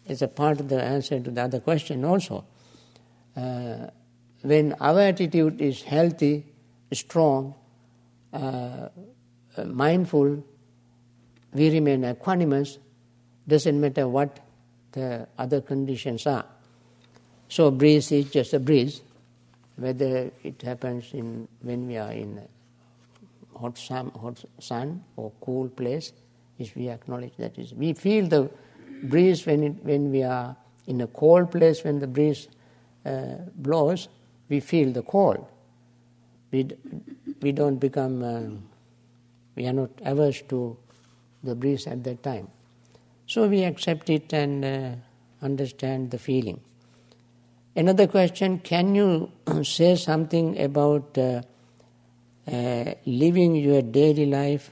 is a part of the answer to the other question also. Uh, when our attitude is healthy, strong, uh, mindful, we remain equanimous, doesn't matter what the other conditions are. So breeze is just a breeze, whether it happens in when we are in hot sun, hot sun or cool place, if we acknowledge that is. We feel the breeze when, it, when we are in a cold place, when the breeze uh, blows, we feel the cold. We, we don't become, uh, we are not averse to the breeze at that time. So we accept it and uh, understand the feeling. Another question can you say something about uh, uh, living your daily life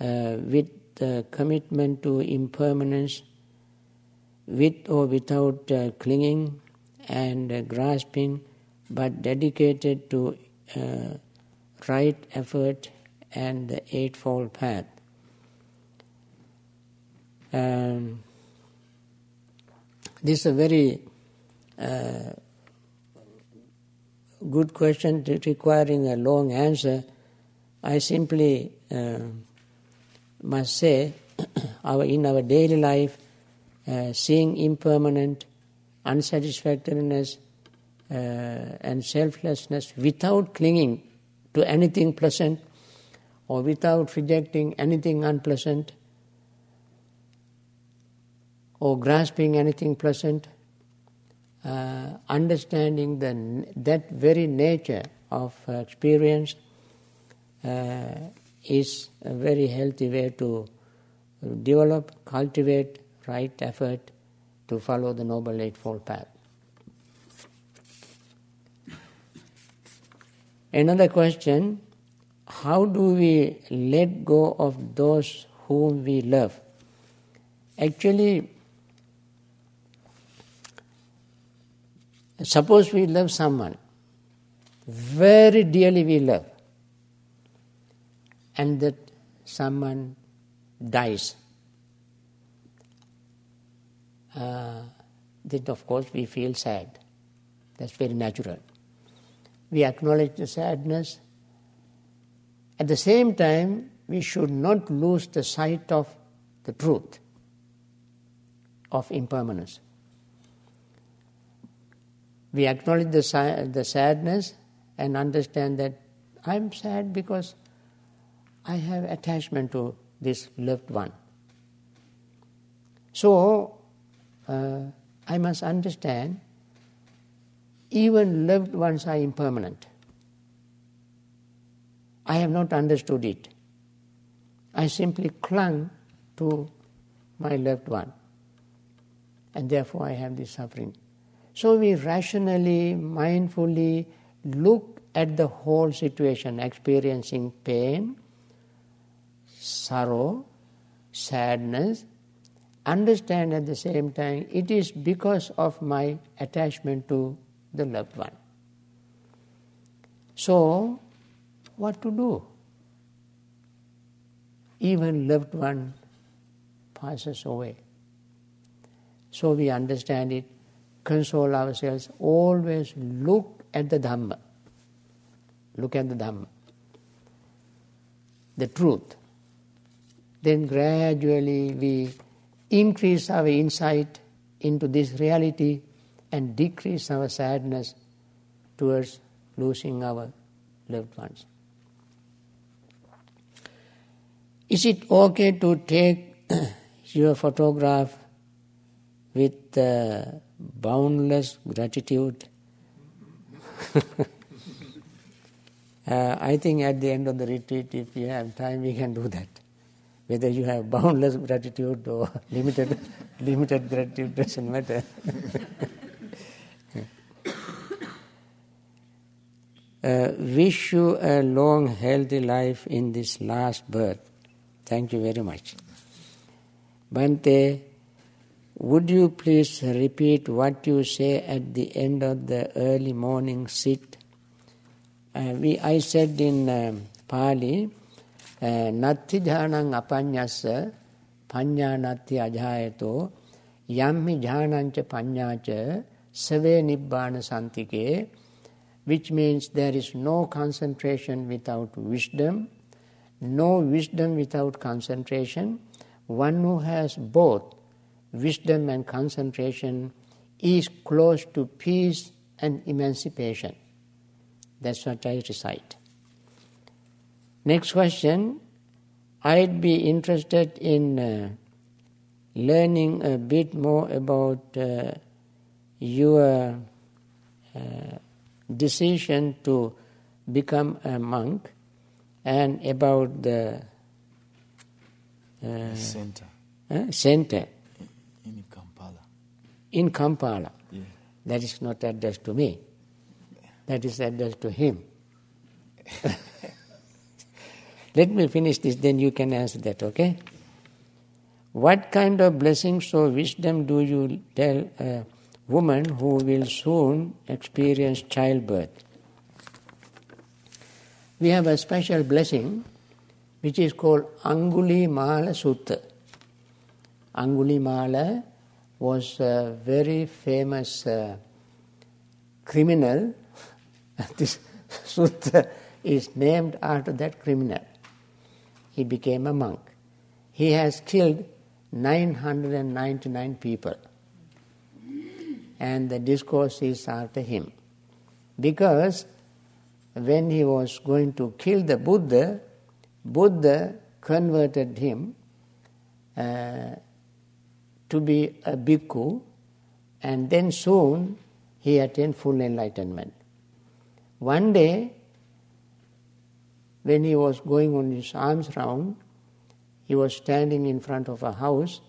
uh, with the commitment to impermanence, with or without uh, clinging and uh, grasping, but dedicated to right effort and the Eightfold Path? Um, this is a very uh, good question requiring a long answer. I simply uh, must say, our in our daily life, uh, seeing impermanent, unsatisfactoriness, uh, and selflessness without clinging to anything pleasant or without rejecting anything unpleasant or grasping anything pleasant, uh, understanding the, that very nature of uh, experience uh, is a very healthy way to develop, cultivate right effort to follow the Noble Eightfold Path. Another question how do we let go of those whom we love? Actually, suppose we love someone, very dearly we love, and that someone dies. Uh, then, of course, we feel sad. That's very natural. We acknowledge the sadness. At the same time, we should not lose the sight of the truth of impermanence. We acknowledge the, the sadness and understand that I'm sad because I have attachment to this loved one. So, uh, I must understand even loved ones are impermanent. I have not understood it. I simply clung to my loved one. And therefore I have this suffering. So we rationally, mindfully look at the whole situation, experiencing pain, sorrow, sadness, understand at the same time it is because of my attachment to the loved one. So, what to do? Even loved one passes away. So we understand it, console ourselves, always look at the Dhamma. Look at the Dhamma. The truth. Then gradually we increase our insight into this reality and decrease our sadness towards losing our loved ones. Is it okay to take your photograph with uh, boundless gratitude? uh, I think at the end of the retreat, if you have time, we can do that. Whether you have boundless gratitude or limited, limited gratitude doesn't matter. uh, wish you a long, healthy life in this last birth. Thank you very much. Bhante, would you please repeat what you say at the end of the early morning sit? Uh, we, I said in uh, Pali, uh, natti jhanang apanyasa panya natti ajayato yamhi jhanancha panyacha save nibbana santike which means there is no concentration without wisdom, no wisdom without concentration. One who has both wisdom and concentration is close to peace and emancipation that's what i recite Next question I'd be interested in uh, learning a bit more about uh, your uh, decision to become a monk and about the uh, center. center. In Kampala. Yeah. That is not addressed to me. That is addressed to him. Let me finish this, then you can answer that, okay? What kind of blessings or wisdom do you tell a woman who will soon experience childbirth? We have a special blessing which is called Angulimala Sutta. Angulimala was a very famous uh, criminal. this sutta is named after that criminal he became a monk. He has killed 999 people. And the discourse is after him. Because when he was going to kill the Buddha, Buddha converted him uh, to be a bhikkhu, and then soon he attained full enlightenment. One day, when he was going on his alms round, he was standing in front of a house,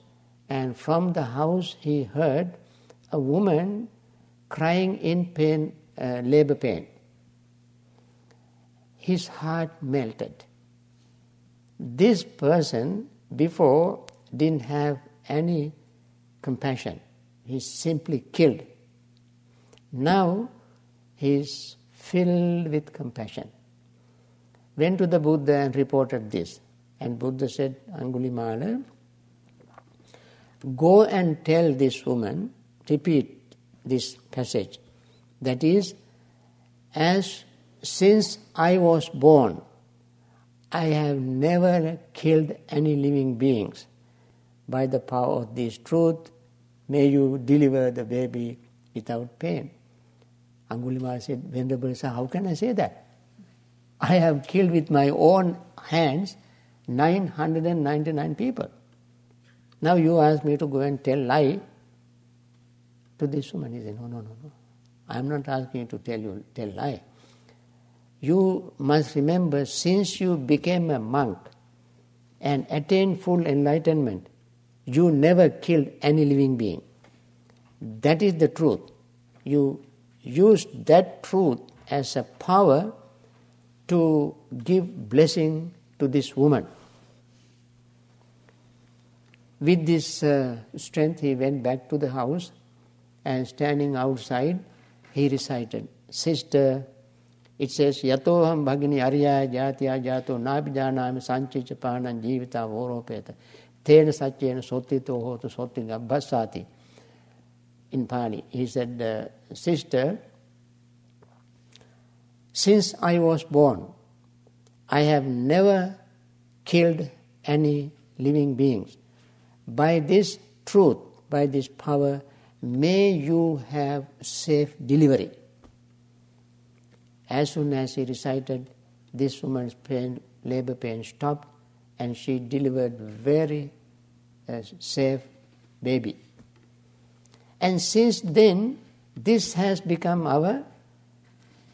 and from the house he heard a woman crying in pain, uh, labor pain. His heart melted. This person before didn't have any compassion. He simply killed. Now he is filled with compassion went to the Buddha and reported this. And Buddha said, Angulimala, go and tell this woman, repeat this passage. That is, as since I was born, I have never killed any living beings. By the power of this truth, may you deliver the baby without pain. Angulimala said, Venerable sir, how can I say that? I have killed with my own hands 999 people. Now you ask me to go and tell lie to this woman. He said, no, no, no, no. I am not asking you to tell you tell lie. you must remember since you became a monk and attained full enlightenment, you never killed any living being. That is the truth. You use that truth as a power to give blessing to this woman. With this uh, strength, he went back to the house and standing outside, he recited, Sister, it says, Yatoham bhagini arya jatya jato nabijanami sanchicha panan jivita voropeta tena satyena sotito hotu soti gabbasati. In Pali, he said, uh, Sister, since I was born, I have never killed any living beings. By this truth, by this power, may you have safe delivery. As soon as he recited, this woman's pain, labor pain stopped, and she delivered very uh, safe baby. And since then, this has become our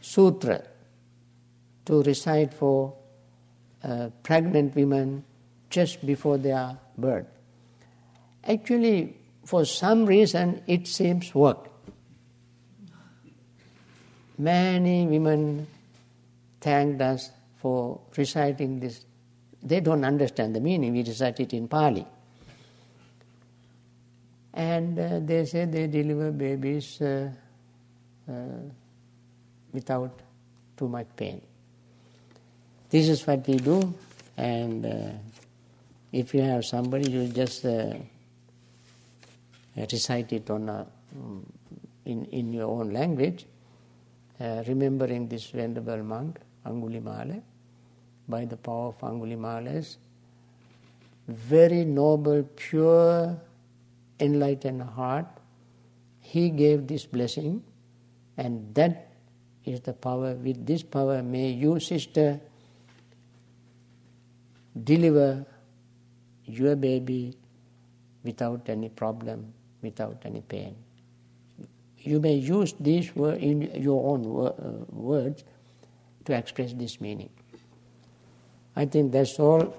sutra to recite for uh, pregnant women just before their birth. Actually, for some reason, it seems work. Many women thanked us for reciting this. They don't understand the meaning, we recite it in Pali. And uh, they say they deliver babies uh, uh, without too much pain. This is what we do, and uh, if you have somebody, you just uh, recite it on a, in, in your own language, uh, remembering this venerable monk, Angulimala, by the power of Angulimala's very noble, pure, enlightened heart, he gave this blessing, and that is the power. With this power, may you, sister, deliver your baby without any problem, without any pain you may use these words in your own uh, words to express this meaning. I think that's all